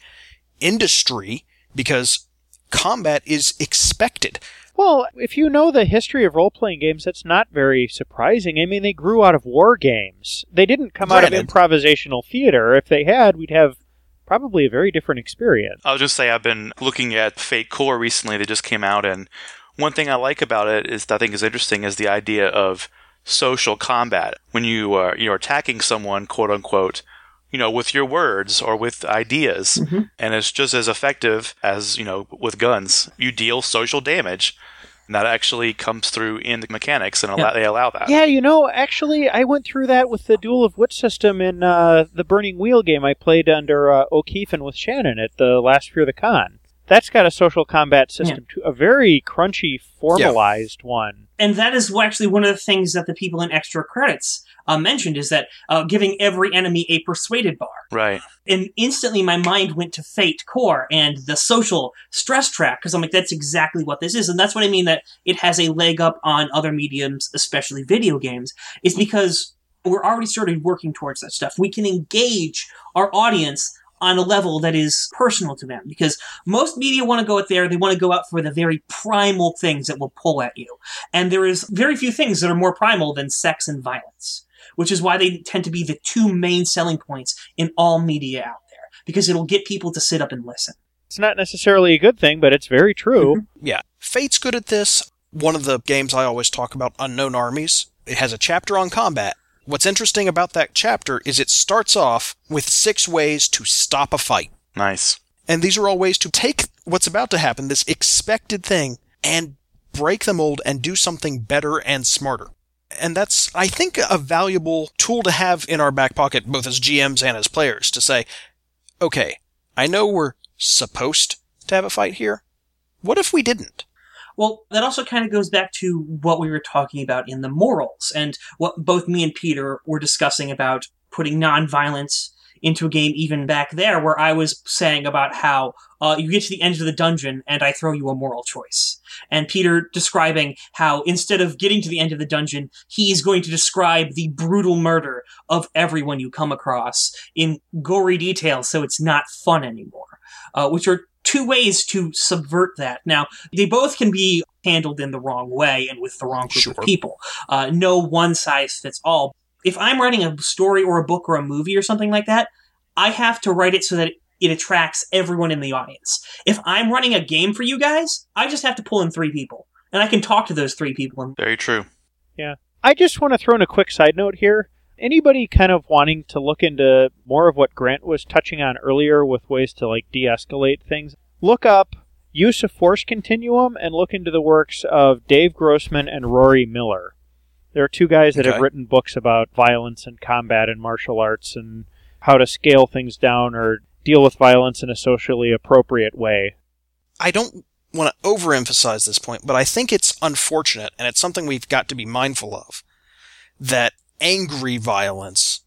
Industry because combat is expected. Well, if you know the history of role playing games, that's not very surprising. I mean, they grew out of war games. They didn't come out of improvisational theater. If they had, we'd have probably a very different experience. I'll just say I've been looking at Fate Core recently that just came out, and one thing I like about it is that I think is interesting is the idea of social combat. When you are you're attacking someone, quote unquote, you know, with your words or with ideas, Mhm. and it's just as effective as you know with guns. You deal social damage. And that actually comes through in the mechanics, and allow, they allow that. Yeah, you know, actually, I went through that with the Duel of Wit system in uh, the Burning Wheel game I played under uh, O'Keefe and with Shannon at the last Fear of the Con. That's got a social combat system too, a very crunchy, formalized one. and that is actually one of the things that the people in extra credits uh, mentioned is that uh, giving every enemy a persuaded bar. Right. And instantly my mind went to Fate Core and the social stress track because I'm like, that's exactly what this is. And that's what I mean that it has a leg up on other mediums, especially video games, is because we're already started working towards that stuff. We can engage our audience on a level that is personal to them because most media want to go out there they want to go out for the very primal things that will pull at you and there is very few things that are more primal than sex and violence which is why they tend to be the two main selling points in all media out there because it'll get people to sit up and listen It's not necessarily a good thing, but it's very true. Mm-hmm. Yeah. Fate's good at this. One of the games I always talk about, Unknown Armies, it has a chapter on combat. What's interesting about that chapter is it starts off with six ways to stop a fight. Nice. And these are all ways to take what's about to happen, this expected thing, and break the mold and do something better and smarter. And that's, I think, a valuable tool to have in our back pocket, both as GMs and as players, to say, okay, I know we're supposed to have a fight here. What if we didn't? Well, that also kind of goes back to what we were talking about in the morals and what both me and Peter were discussing about putting nonviolence into a game even back there, where I was saying about how uh, you get to the end of the dungeon and I throw you a moral choice. And Peter describing how instead of getting to the end of the dungeon, he's going to describe the brutal murder of everyone you come across in gory detail so it's not fun anymore. Uh, which are two ways to subvert that. Now, they both can be handled in the wrong way and with the wrong group Sure. of people. Uh, no one size fits all. If I'm writing a story or a book or a movie or something like that, I have to write it so that it attracts everyone in the audience. If I'm running a game for you guys, I just have to pull in three people. And I can talk to those three people. And Very true. Yeah. I just want to throw in a quick side note here. Anybody kind of wanting to look into more of what Grant was touching on earlier with ways to like de-escalate things, look up use of force continuum and look into the works of Dave Grossman and Rory Miller. There are two guys that have written books about violence and combat and martial arts and how to scale things down or deal with violence in a socially appropriate way. I don't want to overemphasize this point, but I think it's unfortunate, and it's something we've got to be mindful of, that angry violence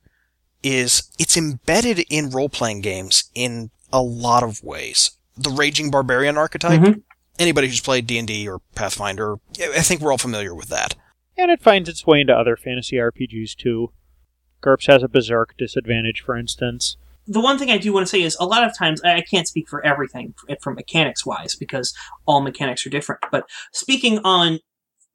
is, it's embedded in role-playing games in a lot of ways. The raging barbarian archetype, Mhm. anybody who's played D&D or Pathfinder, I think we're all familiar with that. And it finds its way into other fantasy RPGs too. GURPS has a berserk disadvantage, for instance. The one thing I do want to say is a lot of times I can't speak for everything from mechanics wise because all mechanics are different. But speaking on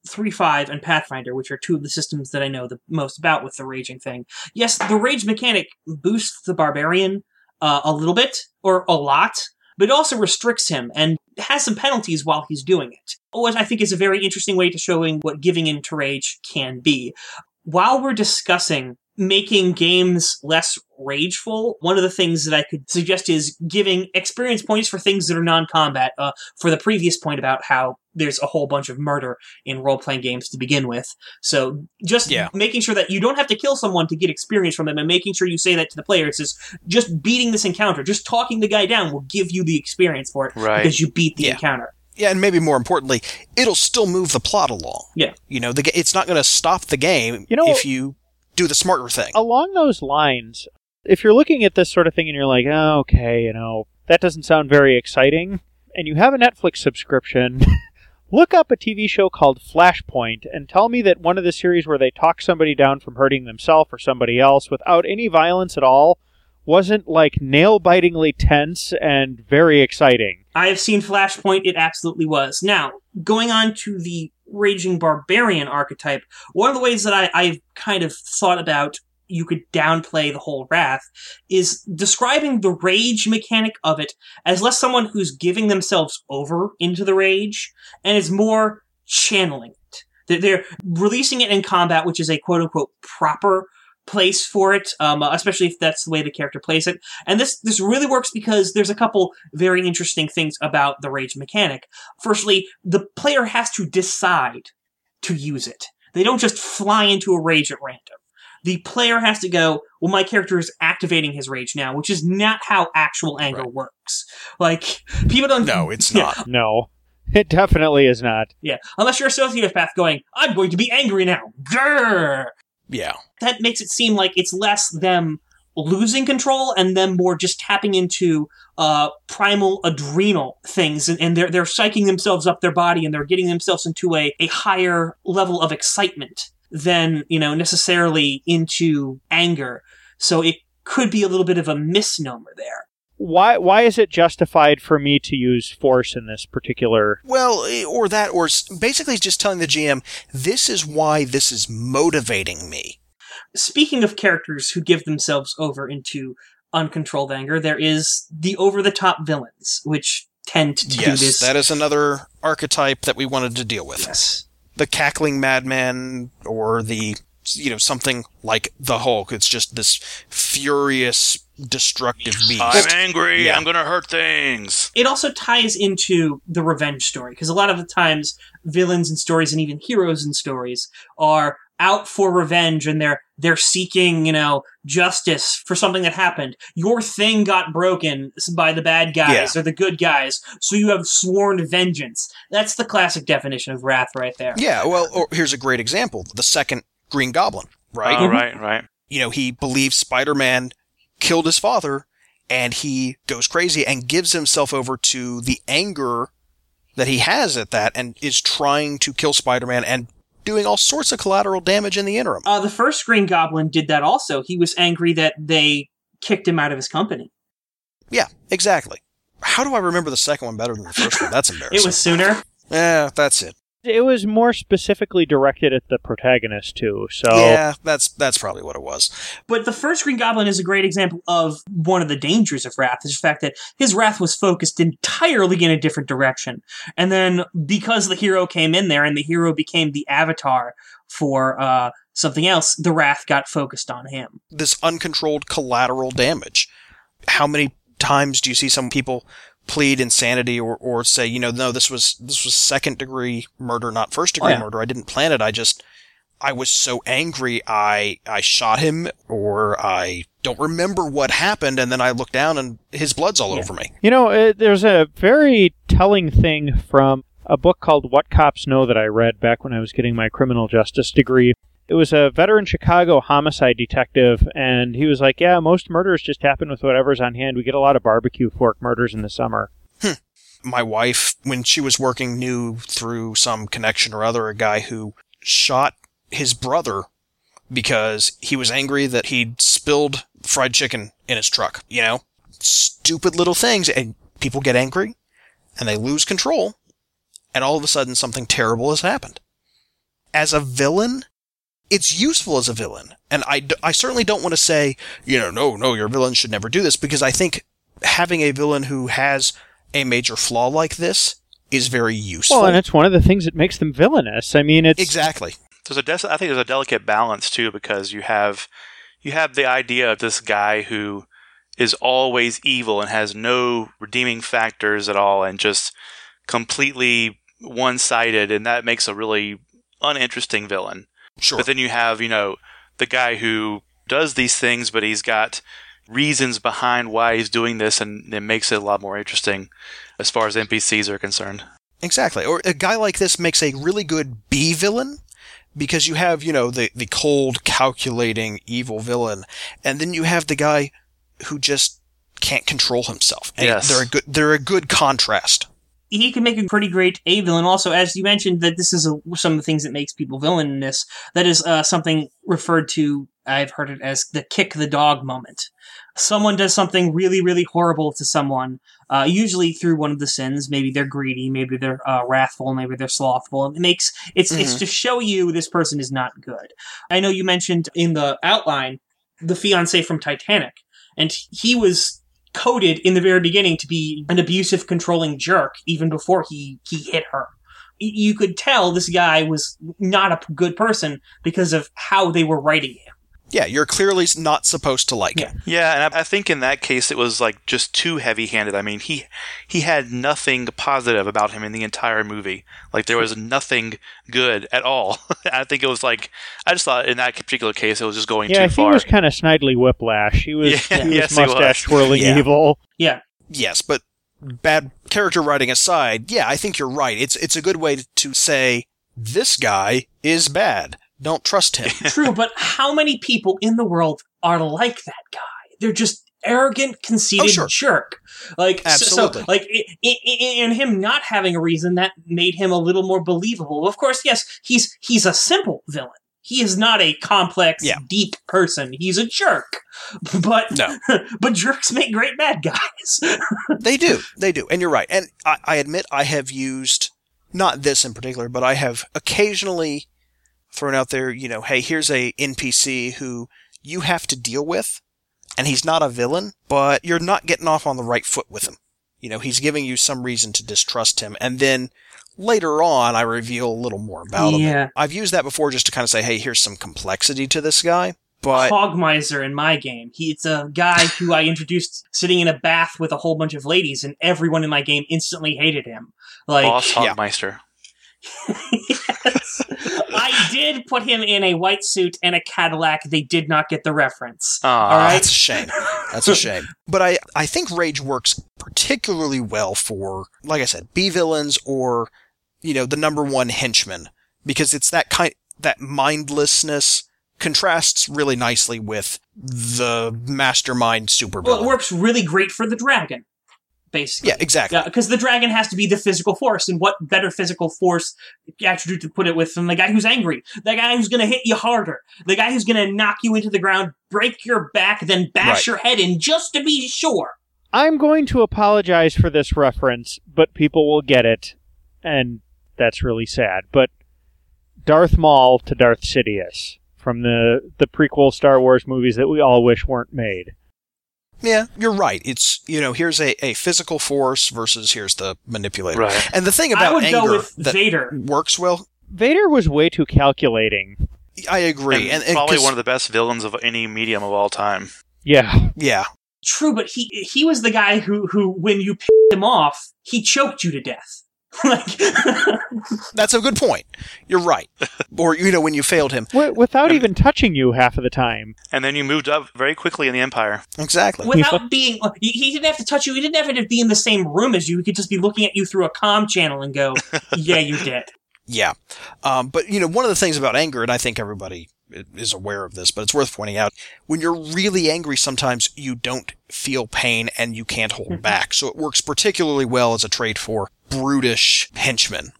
three five and Pathfinder, which are two of the systems that I know the most about with the raging thing, yes, the rage mechanic boosts the barbarian uh, a little bit or a lot, but it also restricts him and has some penalties while he's doing it. What I think is a very interesting way to showing what giving in to rage can be. While we're discussing making games less rageful, one of the things that I could suggest is giving experience points for things that are non-combat. Uh, for the previous point about how there's a whole bunch of murder in role-playing games to begin with. So just Yeah. making sure that you don't have to kill someone to get experience from them and making sure you say that to the players is just beating this encounter, just talking the guy down will give you the experience for it Right. because you beat the Yeah. encounter. Yeah, and maybe more importantly, it'll still move the plot along. Yeah. You know, the, it's not going to stop the game You know- if you do the smarter thing. Along those lines, if you're looking at this sort of thing and you're like, oh, okay, you know, that doesn't sound very exciting, and you have a Netflix subscription, look up a TV show called Flashpoint and tell me that one of the series where they talk somebody down from hurting themselves or somebody else without any violence at all wasn't like nail bitingly tense and very exciting. I have seen Flashpoint, it absolutely was. Now, going on to the Raging Barbarian archetype, one of the ways that I, I've kind of thought about you could downplay the whole wrath is describing the rage mechanic of it as less someone who's giving themselves over into the rage and is more channeling it. They're, releasing it in combat, which is a quote unquote proper place for it, um, especially if that's the way the character plays it. And this this really works because there's a couple very interesting things about the rage mechanic. Firstly, the player has to decide to use it. They don't just fly into a rage at random. The player has to go, well, my character is activating his rage now, which is not how actual anger Right. works. Like, people don't. no, it's Yeah. not. No, it definitely is not. Yeah, unless you're a sociopath going, I'm going to be angry now. Grrr! Yeah. That makes it seem like it's less them losing control and them more just tapping into uh, primal adrenal things and, and they're they're psyching themselves up their body and they're getting themselves into a, a higher level of excitement than you know necessarily into anger so it could be a little bit of a misnomer there Why why is it justified for me to use force in this particular Well, eh, or that, or basically just telling the GM, this is why this is motivating me. speaking of characters who give themselves over into uncontrolled anger there is the over the top villains which tend to do this that is another archetype that we wanted to deal with. yes The cackling madman, or the, you know, something like the Hulk. It's just this furious, destructive beast. I'm angry. Yeah. I'm going to hurt things. it also ties into the revenge story because a lot of the times villains in stories and even heroes in stories are out for revenge and they're they're seeking you know justice for something that happened your thing got broken by the bad guys or the good guys so you have sworn vengeance that's the classic definition of wrath right there Yeah, well, or here's a great example. The second Green Goblin, right? Oh, mm-hmm. right, right. you know, he believes Spider-Man killed his father and he goes crazy and gives himself over to the anger that he has at that and is trying to kill Spider-Man and doing all sorts of collateral damage in the interim. uh, the first green goblin did that also he was angry that they kicked him out of his company Yeah, exactly. How do I remember the second one better than the first one? That's embarrassing. it was sooner Yeah, that's it. It was more specifically directed at the protagonist too. So Yeah, that's that's probably what it was. But the first Green Goblin is a great example of one of the dangers of Wrath, is the fact that his wrath was focused entirely in a different direction. And then because the hero came in there and the hero became the avatar for uh, something else, the wrath got focused on him. This uncontrolled collateral damage. How many times do you see some people plead insanity or, or say, you know, no, this was this was second degree murder, not first degree Oh, yeah. murder. I didn't plan it. I just I was so angry I I shot him or I don't remember what happened and then I look down and his blood's all Yeah. over me. You know, uh, there's a very telling thing from a book called What Cops Know that I read back when I was getting my criminal justice degree. It was a veteran Chicago homicide detective, and he was like, Yeah, most murders just happen with whatever's on hand. We get a lot of barbecue fork murders in the summer. Hmm. my wife, when she was working, knew through some connection or other a guy who shot his brother because he was angry that he'd spilled fried chicken in his truck. You know, stupid little things, and people get angry and they lose control, and all of a sudden something terrible has happened. As a villain, it's useful as a villain, and I, I certainly don't want to say, you know, no, no, your villain should never do this because I think having a villain who has a major flaw like this is very useful. Well, and it's one of the things that makes them villainous. I mean, it's exactly. There's a des- I think there's a delicate balance too because you have you have the idea of this guy who is always evil and has no redeeming factors at all and just completely one-sided and that makes a really uninteresting villain. Sure. But then you have, you know, the guy who does these things but he's got reasons behind why he's doing this and it makes it a lot more interesting as far as NPCs are concerned. Exactly. Or a guy like this makes a really good B villain because you have, you know, the, the cold, calculating, evil villain, and then you have the guy who just can't control himself. And Yes. they're a good they're a good contrast. He can make a pretty great A villain. Also, as you mentioned, that this is a, some of the things that makes people villainous. That is uh, something referred to. I've heard it as the kick the dog moment. Someone does something really, really horrible to someone, uh, usually through one of the sins. Maybe they're greedy, maybe they're uh, wrathful, maybe they're slothful. And it makes it's it's Mhm. to show you this person is not good. I know you mentioned in the outline the fiance from Titanic, and he was coded in the very beginning to be an abusive, controlling jerk even before he he hit her. You could tell this guy was not a good person because of how they were writing him. Yeah, you're clearly not supposed to like Yeah. him. Yeah, and I, I think in that case it was like just too heavy-handed. I mean, he he had nothing positive about him in the entire movie. Like there was nothing good at all. I think it was like I just thought in that particular case it was just going yeah, too he far. was kind of snidely whiplash. He was, Yeah, he was yes, mustache twirling Yeah. evil. Yeah. Yes, but bad character writing aside, yeah, I think you're right. It's it's a good way to say this guy is bad Don't trust him. True, but how many people in the world are like that guy? They're just arrogant, conceited Oh, sure. jerk. Like Absolutely. So, like and him not having a reason that made him a little more believable. Of course, yes, he's he's a simple villain. He is not a complex, Yeah. deep person. He's a jerk. But No. but jerks make great bad guys. They do. They do. And you're right. And I, I admit I have used, not this in particular, but I have occasionally thrown out there, you know, hey, here's a NPC who you have to deal with, and he's not a villain, but you're not getting off on the right foot with him. You know, he's giving you some reason to distrust him, and then later on I reveal a little more about him. Yeah. I've used that before just to kind of say, hey, here's some complexity to this guy. But Hogmiser in my game. He's a guy who I introduced sitting in a bath with a whole bunch of ladies, and everyone in my game instantly hated him. Like, Boss yeah. Hogmeister. yes. I did put him in a white suit and a Cadillac. They did not get the reference. Aw. All right. That's a shame. That's a shame. But I, I think Rage works particularly well for, like I said, B villains or, you know, the number one henchman because it's that kind, that mindlessness contrasts really nicely with the mastermind supervillain. Well, it works really great for the dragon, basically. yeah, exactly. because the dragon has to be the physical force, and what better physical force attribute to put it with than the guy who's angry, the guy who's going to hit you harder, the guy who's going to knock you into the ground, break your back, then bash Right. your head in just to be sure. I'm going to apologize for this reference, but people will get it, and that's really sad. But Darth Maul to Darth Sidious from the the prequel Star Wars movies that we all wish weren't made. Yeah, you're right. It's, you know, here's a, a physical force versus here's the manipulator. Right. And the thing I about would anger go with that Vader. works well, Vader was way too calculating. I agree. And, And, and probably 'cause- one of the best villains of any medium of all time. Yeah, yeah, True, but he he was the guy who who when you pissed him off, he choked you to death. like That's a good point. You're right. or you know when you failed him. w- without even touching you half of the time. And then you moved up very quickly in the Empire. Exactly. without being he, he didn't have to touch you, he didn't have to be in the same room as you. He could just be looking at you through a comm channel and go, "Yeah, you did." Yeah. Um, but you know one of the things about anger, and I think everybody is aware of this, but it's worth pointing out. When you're really angry, sometimes you don't feel pain and you can't hold back. So it works particularly well as a trait for brutish henchmen.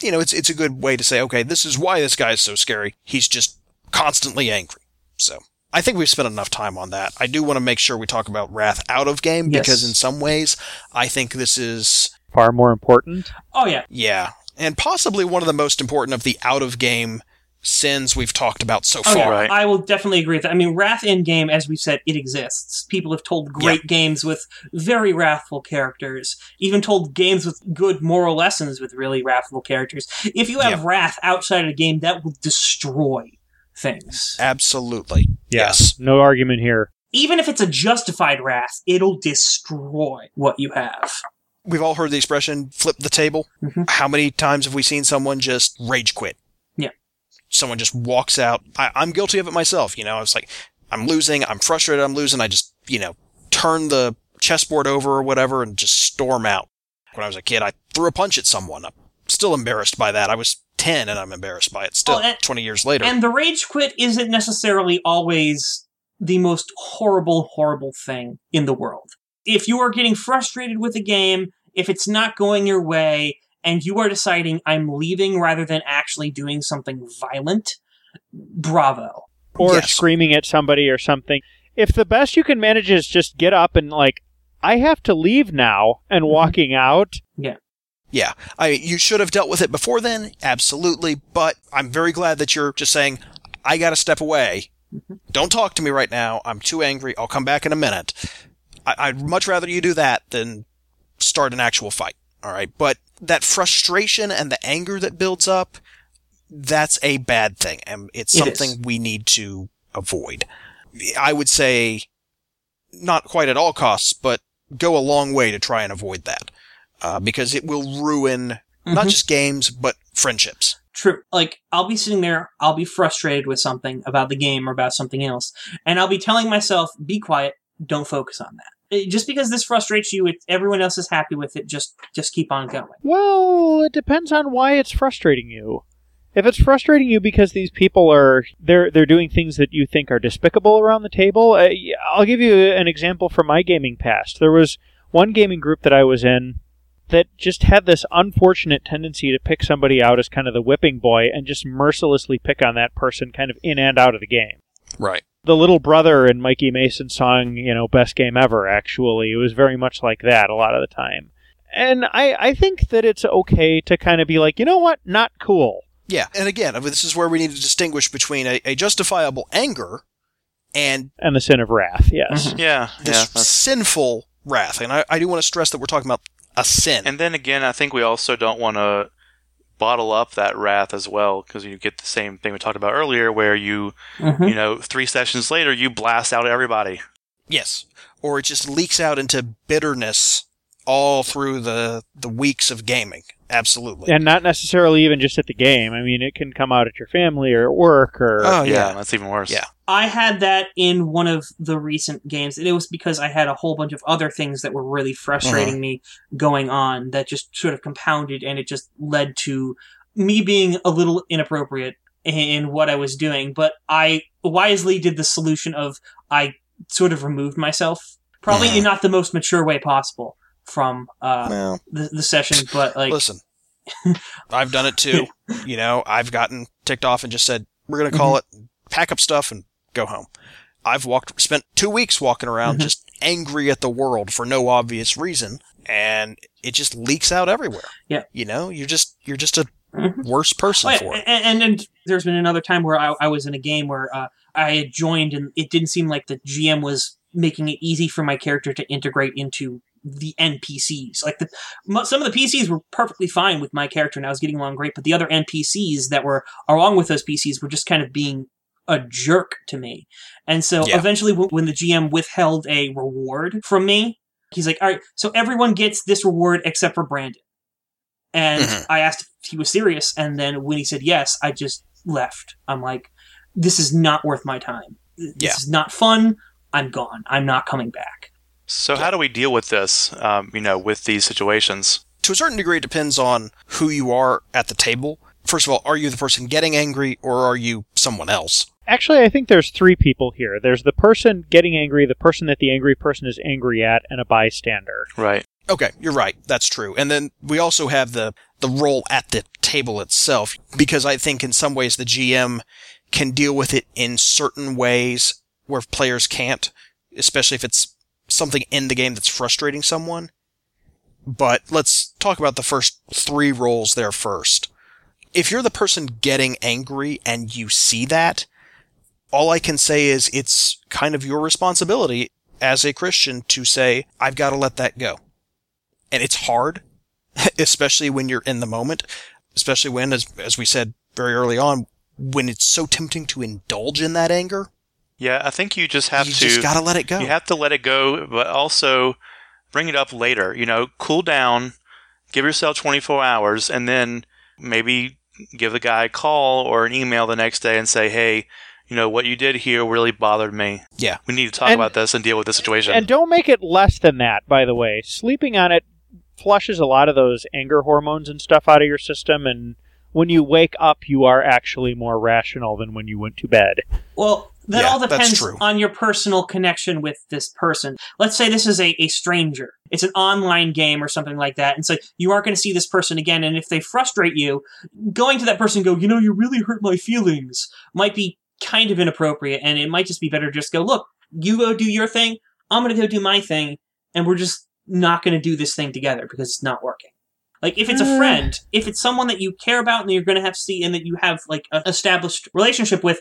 You know, it's it's a good way to say, okay, this is why this guy is so scary. He's just constantly angry. So I think we've spent enough time on that. I do want to make sure we talk about Wrath out of game Yes. because in some ways, I think this is Far more important. Oh yeah, yeah, and possibly one of the most important of the out of game sins we've talked about so oh far. yeah. Right. I will definitely agree with that. I mean, wrath in game, as we've said, it exists. People have told great games with very wrathful characters, even told games with good moral lessons with really wrathful characters. If you have Yeah. wrath outside of a game, that will destroy things. Absolutely. Yeah. Yes. No argument here. Even if it's a justified wrath, it'll destroy what you have. We've all heard the expression flip the table. Mhm. How many times have we seen someone just rage quit? Someone just walks out. I, I'm guilty of it myself. You know, I was like, I'm losing. I'm frustrated. I'm losing. I just, you know, turn the chessboard over or whatever and just storm out. When I was a kid, I threw a punch at someone. I'm still embarrassed by that. I was 10 and I'm embarrassed by it still Oh, and- 20 years later. And the rage quit isn't necessarily always the most horrible, horrible thing in the world. If you are getting frustrated with a game, if it's not going your way, and you are deciding I'm leaving rather than actually doing something violent, bravo. Or Yes. screaming at somebody or something. If the best you can manage is just get up and like, I have to leave now, and mm-hmm. walking out. Yeah, Yeah. I you should have dealt with it before then, absolutely. But I'm very glad that you're just saying, I got to step away. Mm-hmm. Don't talk to me right now. I'm too angry. I'll come back in a minute. I, I'd much rather you do that than start an actual fight. All right, but that frustration and the anger that builds up, that's a bad thing, and it's It is. something we need to avoid. I would say, not quite at all costs, but go a long way to try and avoid that uh, because it will ruin not Mhm. just games but friendships. True. Like, I'll be sitting there, I'll be frustrated with something about the game or about something else, and I'll be telling myself, be quiet, don't focus on that. Just because this frustrates you, it, everyone else is happy with it, just just keep on going. Well, it depends on why it's frustrating you. If it's frustrating you because these people are they're they're doing things that you think are despicable around the table, uh, I'll give you an example from my gaming past. There was one gaming group that I was in that just had this unfortunate tendency to pick somebody out as kind of the whipping boy and just mercilessly pick on that person kind of in and out of the game. Right. The little brother in Mikey Mason's song, you know, best game ever, actually. It was very much like that a lot of the time. And I, I think that it's okay to kind of be like, you know what? Not cool. Yeah, and again, I mean, this is where we need to distinguish between a, a justifiable anger and And the sin of wrath, yes. Mhm. Yeah, this yeah. sinful wrath. And I, I do want to stress that we're talking about a sin. And then again, I think we also don't want to bottle up that wrath as well because you get the same thing we talked about earlier, where you, Mhm. you know, three sessions later, you blast out everybody. yes, or it just leaks out into bitterness all through the the weeks of gaming. Absolutely. And not necessarily even just at the game. I mean, it can come out at your family or at work or. oh yeah, yeah. that's even worse. Yeah. I had that in one of the recent games, and it was because I had a whole bunch of other things that were really frustrating uh-huh. me going on that just sort of compounded, and it just led to me being a little inappropriate in what I was doing. But I wisely did the solution of I sort of removed myself, probably in not the most mature way possible from uh, Well, the, the session, but like listen, I've done it too. you know, I've gotten ticked off and just said, "We're gonna call it, pack up stuff and go home." I've walked, spent two weeks walking around Mhm. just angry at the world for no obvious reason, and it just leaks out everywhere. Yeah. you know, you're just you're just a Mhm. worse person Oh, yeah, for it. and, and and there's been another time where I, I was in a game where uh, I had joined and it didn't seem like the GM was making it easy for my character to integrate into the NPCs. Like the some of the PCs were perfectly fine with my character and I was getting along great, but the other NPCs that were along with those PCs were just kind of being a jerk to me. And so Yeah. eventually, w- when the GM withheld a reward from me, he's like, "All right, so everyone gets this reward except for Brandon." And Mhm. I asked if he was serious, and then when he said yes, I just left. I'm like, "This is not worth my time. This Yeah. is not fun. I'm gone. I'm not coming back." So how do we deal with this? Um, you know, with these situations. to a certain degree, it depends on who you are at the table. First of all, are you the person getting angry, or are you someone else? Actually, I think there's three people here. There's the person getting angry, the person that the angry person is angry at, and a bystander. Right. Okay, you're right. That's true. And then we also have the the role at the table itself because I think in some ways the GM can deal with it in certain ways where players can't, especially if it's something in the game that's frustrating someone. But let's talk about the first 3 roles there first. If you're the person getting angry and you see that, all I can say is it's kind of your responsibility as a Christian to say, I've got to let that go and it's hard, especially when you're in the moment, especially when, as, as we said very early on, when it's so tempting to indulge in that anger, Yeah, I think you just have you to. You just gotta let it go. You have to let it go, but also bring it up later. You know, cool down, give yourself 24 hours, and then maybe give the guy a call or an email the next day and say, hey, you know, what you did here really bothered me. Yeah. We need to talk And- about this and deal with the situation. And don't make it less than that, by the way. Sleeping on it flushes a lot of those anger hormones and stuff out of your system, and when you wake up, you are actually more rational than when you went to bed. Well, that Yeah, all that's depends true. on your personal connection with this person. Let's say this is a, a stranger. It's an online game or something like that. And so you aren't going to see this person again. And if they frustrate you, going to that person and go, you know, you really hurt my feelings might be kind of inappropriate. And it might just be better to just go, look, you go do your thing. I'm going to go do my thing. And we're just not going to do this thing together because it's not working. Like if it's a Uh. friend, if it's someone that you care about and you're going to have to see and that you have like an established relationship with,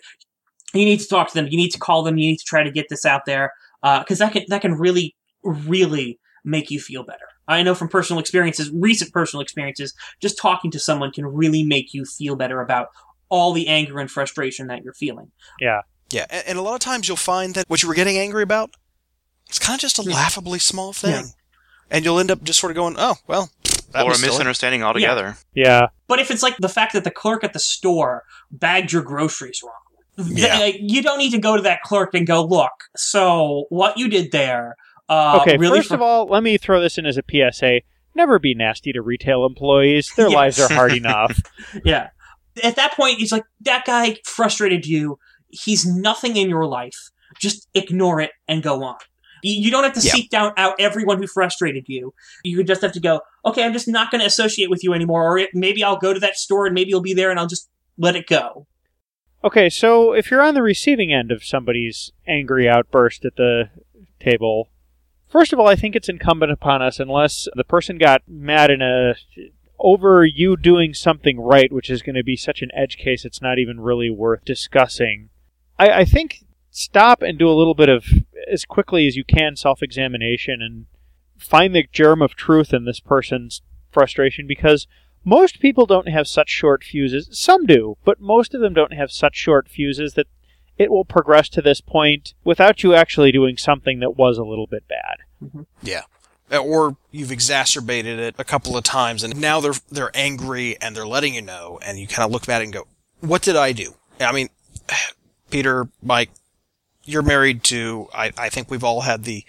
you need to talk to them. You need to call them. You need to try to get this out there uh, because that can that can really really make you feel better. I know from personal experiences, recent personal experiences, just talking to someone can really make you feel better about all the anger and frustration that you're feeling. Yeah, and, and a lot of times you'll find that what you were getting angry about, it's kind of just a Yeah. laughably small thing. Yeah. And you'll end up just sort of going, oh, well, that or a was silly. misunderstanding altogether. Yeah. But if it's like the fact that the clerk at the store bagged your groceries wrong, th- Yeah. like, you don't need to go to that clerk and go, look, so what you did there. Uh, okay, really first fr- of all, let me throw this in as a PSA. Never be nasty to retail employees. Their lives are hard enough. yeah. At that point, he's like, that guy frustrated you. He's nothing in your life. Just ignore it and go on. You you don't have to Yeah. seek down out everyone who frustrated you. You just have to go, okay, I'm just not going to associate with you anymore. Or maybe I'll go to that store and maybe you'll be there and I'll just let it go. Okay, so if you're on the receiving end of somebody's angry outburst at the table, first of all, I think it's incumbent upon us, unless the person got mad in a over you doing something right, which is going to be such an edge case, it's not even really worth discussing. I, I think stop and do a little bit of as quickly as you can self-examination and find the germ of truth in this person's frustration because most people don't have such short fuses. Some do, but most of them don't have such short fuses that it will progress to this point without you actually doing something that was a little bit bad. Yeah. Uh, Or you've exacerbated it a couple of times and now they're they're angry and they're letting you know and you kind of look back and go, "What did I do?" I mean, Peter, Mike, you're married to I I think we've all had the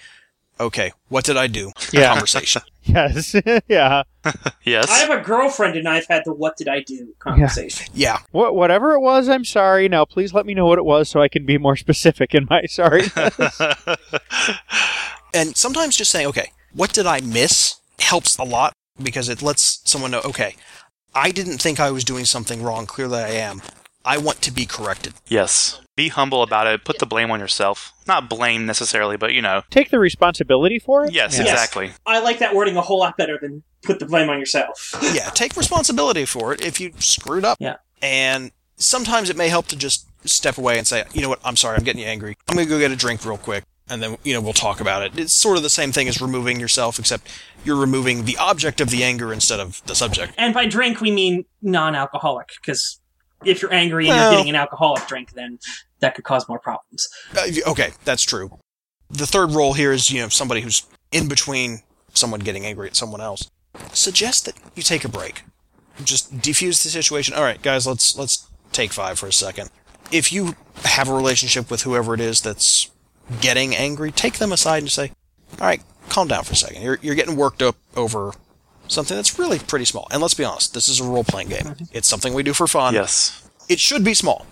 okay, what did I do? Yeah. conversation. Yes, yeah. Yes. I have a girlfriend and I've had the what did I do conversation. Yeah. Wh- whatever it was, I'm sorry. Now, please let me know what it was so I can be more specific in my sorry. And sometimes just saying, "Okay, what did I miss?" helps a lot because it lets someone know, "Okay, I didn't think I was doing something wrong. Clearly I am. I want to be corrected." yes. Be humble about it. Put the blame on yourself. Not blame necessarily, but you know. Take the responsibility for it. Yes, Yeah. Yes. exactly. I like that wording a whole lot better than put the blame on yourself. yeah, take responsibility for it if you screwed up. Yeah. And sometimes it may help to just step away and say, you know what, I'm sorry, I'm getting you angry. I'm going to go get a drink real quick. And then, you know, we'll talk about it. It's sort of the same thing as removing yourself, except you're removing the object of the anger instead of the subject. And by drink, we mean non-alcoholic, because if you're angry and Well- you're getting an alcoholic drink, then that could cause more problems. Uh, okay, that's true. The third role here is, you know, somebody who's in between someone getting angry at someone else. Suggest that you take a break. Just defuse the situation. All right, guys, let's let's take five for a second. If you have a relationship with whoever it is that's getting angry, take them aside and say, "All right, calm down for a second. You're you're getting worked up over something that's really pretty small." And let's be honest, this is a role playing game. Mm-hmm. It's something we do for fun. Yes. It should be small.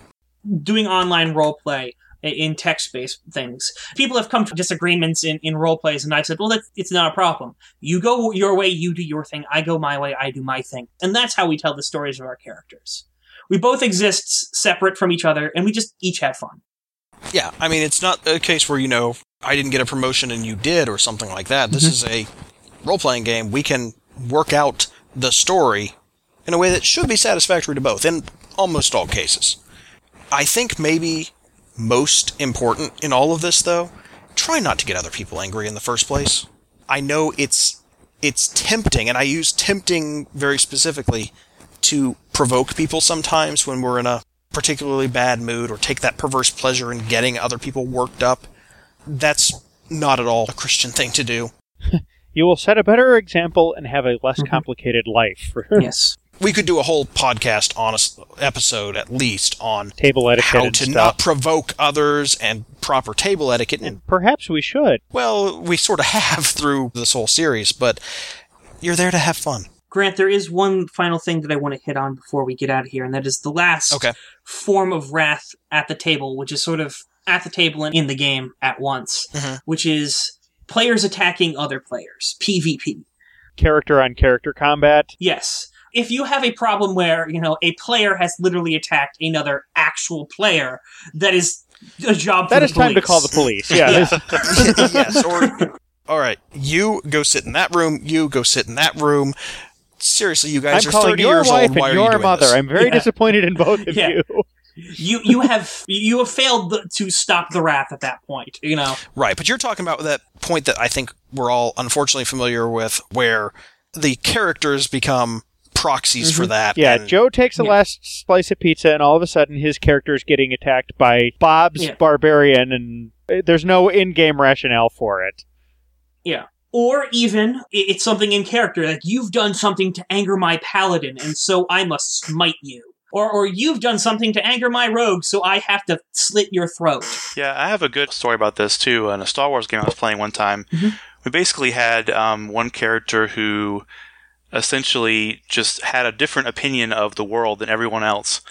Doing online role play in text-based things, people have come to disagreements in, in role plays, and I've said, "Well, that's it's not a problem. You go your way, you do your thing. I go my way, I do my thing." And that's how we tell the stories of our characters. We both exist separate from each other, and we just each have fun. Yeah, I mean, it's not a case where, you know, I didn't get a promotion and you did or something like that. This mm-hmm. is a role playing game. We can work out the story in a way that should be satisfactory to both in almost all cases. I think maybe most important in all of this, though, try not to get other people angry in the first place. I know it's it's tempting, and I use tempting very specifically to provoke people sometimes when we're in a particularly bad mood or take that perverse pleasure in getting other people worked up. That's not at all a Christian thing to do. You will set a better example and have a less complicated life. For things. Yes. We could do a whole podcast on a s- episode at least on Table etiquette how to stuff. not provoke others and proper table etiquette. And and perhaps we should. well, we sort of have through this whole series, but you're there to have fun. Grant, there is one final thing that I want to hit on before we get out of here, and that is the last Okay. form of wrath at the table, which is sort of at the table and in the game at once, Mhm. which is players attacking other players, PvP. Character on character combat. Yes. If you have a problem where, you know, a player has literally attacked another actual player, that is a job for That the is time to call the police. Yeah. Yeah. yes, or all right, you go sit in that room. You go sit in that room. Seriously, you guys I'm are calling 30 your years wife old. Why and are you your doing mother. this? I'm very Yeah. disappointed in both of Yeah. you. You you have you have failed the, to stop the wrath at that point, you know. Right, but you're talking about that point that I think we're all unfortunately familiar with, where the characters become proxies for that. Mm-hmm. Yeah, and- Joe takes the Yeah. last slice of pizza, and all of a sudden his character is getting attacked by Bob's Yeah. barbarian, and uh, there's no in-game rationale for it. Yeah. Or even it's something in character, like you've done something to anger my paladin, and so I must smite you. Or or you've done something to anger my rogue, so I have to slit your throat. Yeah, I have a good story about this too. In a Star Wars game I was playing one time, Mhm. we basically had um, one character who essentially just had a different opinion of the world than everyone else.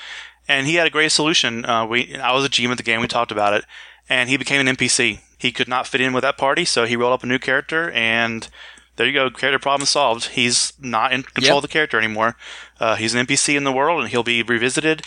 And he had a great solution. Uh, we, I was a GM at the game. We talked about it, and he became an NPC. He could not fit in with that party, so he rolled up a new character, and there you go. Character problem solved. He's not in control Yep. of the character anymore. Uh, he's an NPC in the world, and he'll be revisited.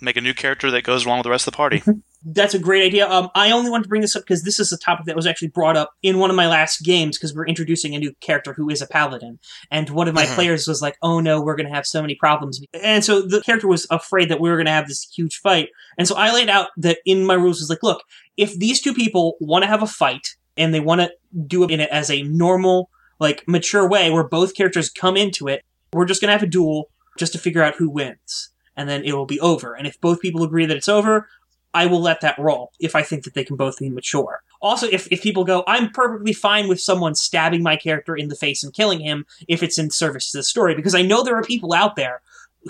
Make a new character that goes along with the rest of the party. That's a great idea. Um, I only wanted to bring this up because this is a topic that was actually brought up in one of my last games because we're introducing a new character who is a paladin, and one of my Mhm. players was like, "Oh no, we're going to have so many problems," and so the character was afraid that we were going to have this huge fight, and so I laid out that in my rules was like, "Look, if these two people want to have a fight and they want to do it in it as a normal, like mature way, where both characters come into it, we're just to have a duel just to figure out who wins." And then it will be over. And if both people agree that it's over, I will let that roll if I think that they can both be mature. Also, if, if people go, I'm perfectly fine with someone stabbing my character in the face and killing him if it's in service to the story, because I know there are people out there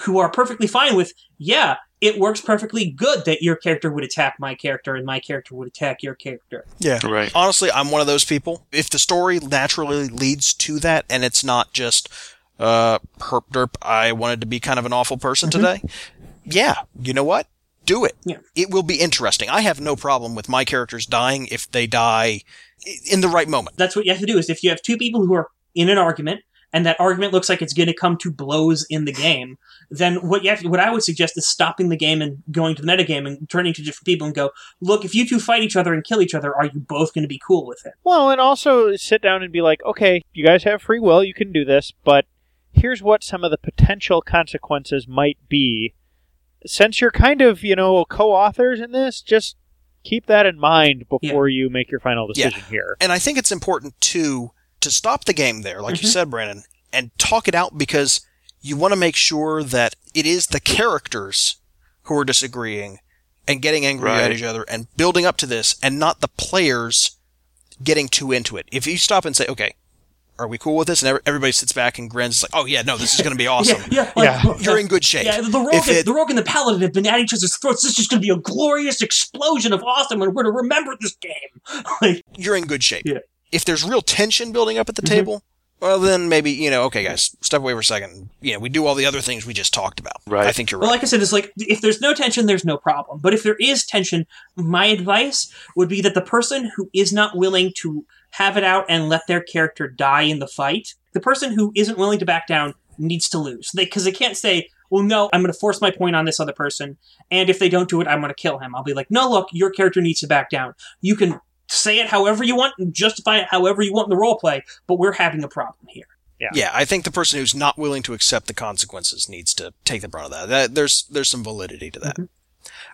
who are perfectly fine with, yeah, it works perfectly good that your character would attack my character and my character would attack your character. Yeah. right. Honestly, I'm one of those people. If the story naturally leads to that and it's not just, uh, herp derp, I wanted to be kind of an awful person today. Yeah. You know what? Do it. Yeah. It will be interesting. I have no problem with my characters dying if they die in the right moment. That's what you have to do is if you have two people who are in an argument and that argument looks like it's going to come to blows in the game, then what you have to, what I would suggest is stopping the game and going to the metagame and turning to different people and go, look, if you two fight each other and kill each other, are you both going to be cool with it? Well, and also sit down and be like, okay, you guys have free will, you can do this, but here's what some of the potential consequences might be. Since you're kind of, you know, co-authors in this, just keep that in mind before you make your final Yeah. decision here. And I think it's important too to stop the game there, like you Mhm. said, Brandon, and talk it out because you want to make sure that it is the characters who are disagreeing and getting angry at each other and building up to this and not the players getting too into it. If you stop and say, okay, are we cool with this? And everybody sits back and grins, like, oh yeah, no, this is going to be awesome. Yeah, yeah, like, You're in good shape. Yeah, the rogue, If and, it- the rogue and the paladin have been at each other's throats. This is just going to be a glorious explosion of awesome, and we're going to remember this game. like, You're in good shape. Yeah. If there's real tension building up at the Mhm. table, well, then maybe, you know, okay, guys, step away for a second. You know, we do all the other things we just talked about. Right. I think you're right. Well, right. like I said, it's like if there's no tension, there's no problem. But if there is tension, my advice would be that the person who is not willing to have it out and let their character die in the fight, the person who isn't willing to back down needs to lose. Because they, can't say, well, no, I'm going to force my point on this other person. And if they don't do it, I'm going to kill him. I'll be like, no, look, your character needs to back down. You can say it however you want and justify it however you want in the role play, but we're having a problem here. Yeah, yeah, I think the person who's not willing to accept the consequences needs to take the brunt of that. that there's there's some validity to that.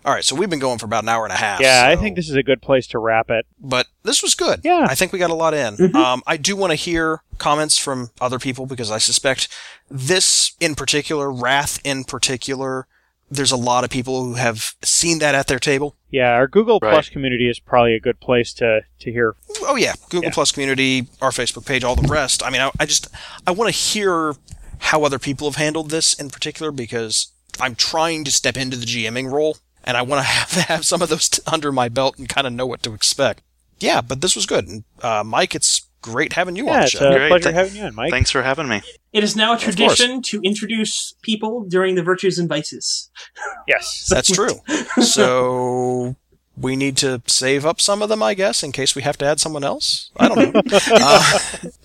All right, so we've been going for about an hour and a half. Yeah, I think this is a good place to wrap it. but this was good. Yeah. I think we got a lot in. Mhm. Um, I do want to hear comments from other people because I suspect this in particular, Wrath in particular, there's a lot of people who have seen that at their table. Yeah, our Google Right. Plus community is probably a good place to, to hear. Oh yeah, Google Yeah. Plus community, our Facebook page, all the rest. I mean, I, I just I want to hear how other people have handled this in particular because I'm trying to step into the GMing role and I want to have have some of those t- under my belt and kind of know what to expect. Yeah, but this was good. And, uh, Mike, it's great having you on Yeah, the it's a Great. pleasure Th- having you on, Mike. Thanks for having me. It is now a tradition to introduce people during the virtues and vices. Yes. That's true. So we need to save up some of them, I guess, in case we have to add someone else. I don't know. uh,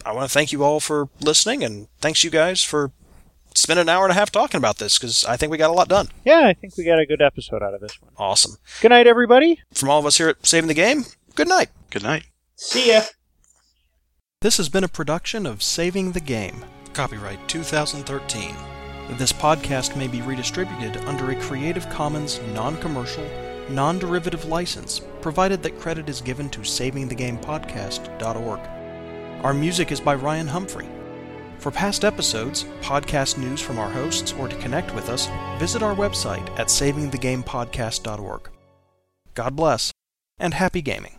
I want to thank you all for listening, and thanks you guys for spending an hour and a half talking about this because I think we got a lot done. Yeah, I think we got a good episode out of this one. Awesome. Good night, everybody. From all of us here at Saving the Game, good night. Good night. See ya. This has been a production of Saving the Game, copyright 2013. This podcast may be redistributed under a Creative Commons non commercial, non derivative license, provided that credit is given to savingthegamepodcast.org. Our music is by Ryan Humphrey. For past episodes, podcast news from our hosts, or to connect with us, visit our website at savingthegamepodcast.org. God bless, and happy gaming.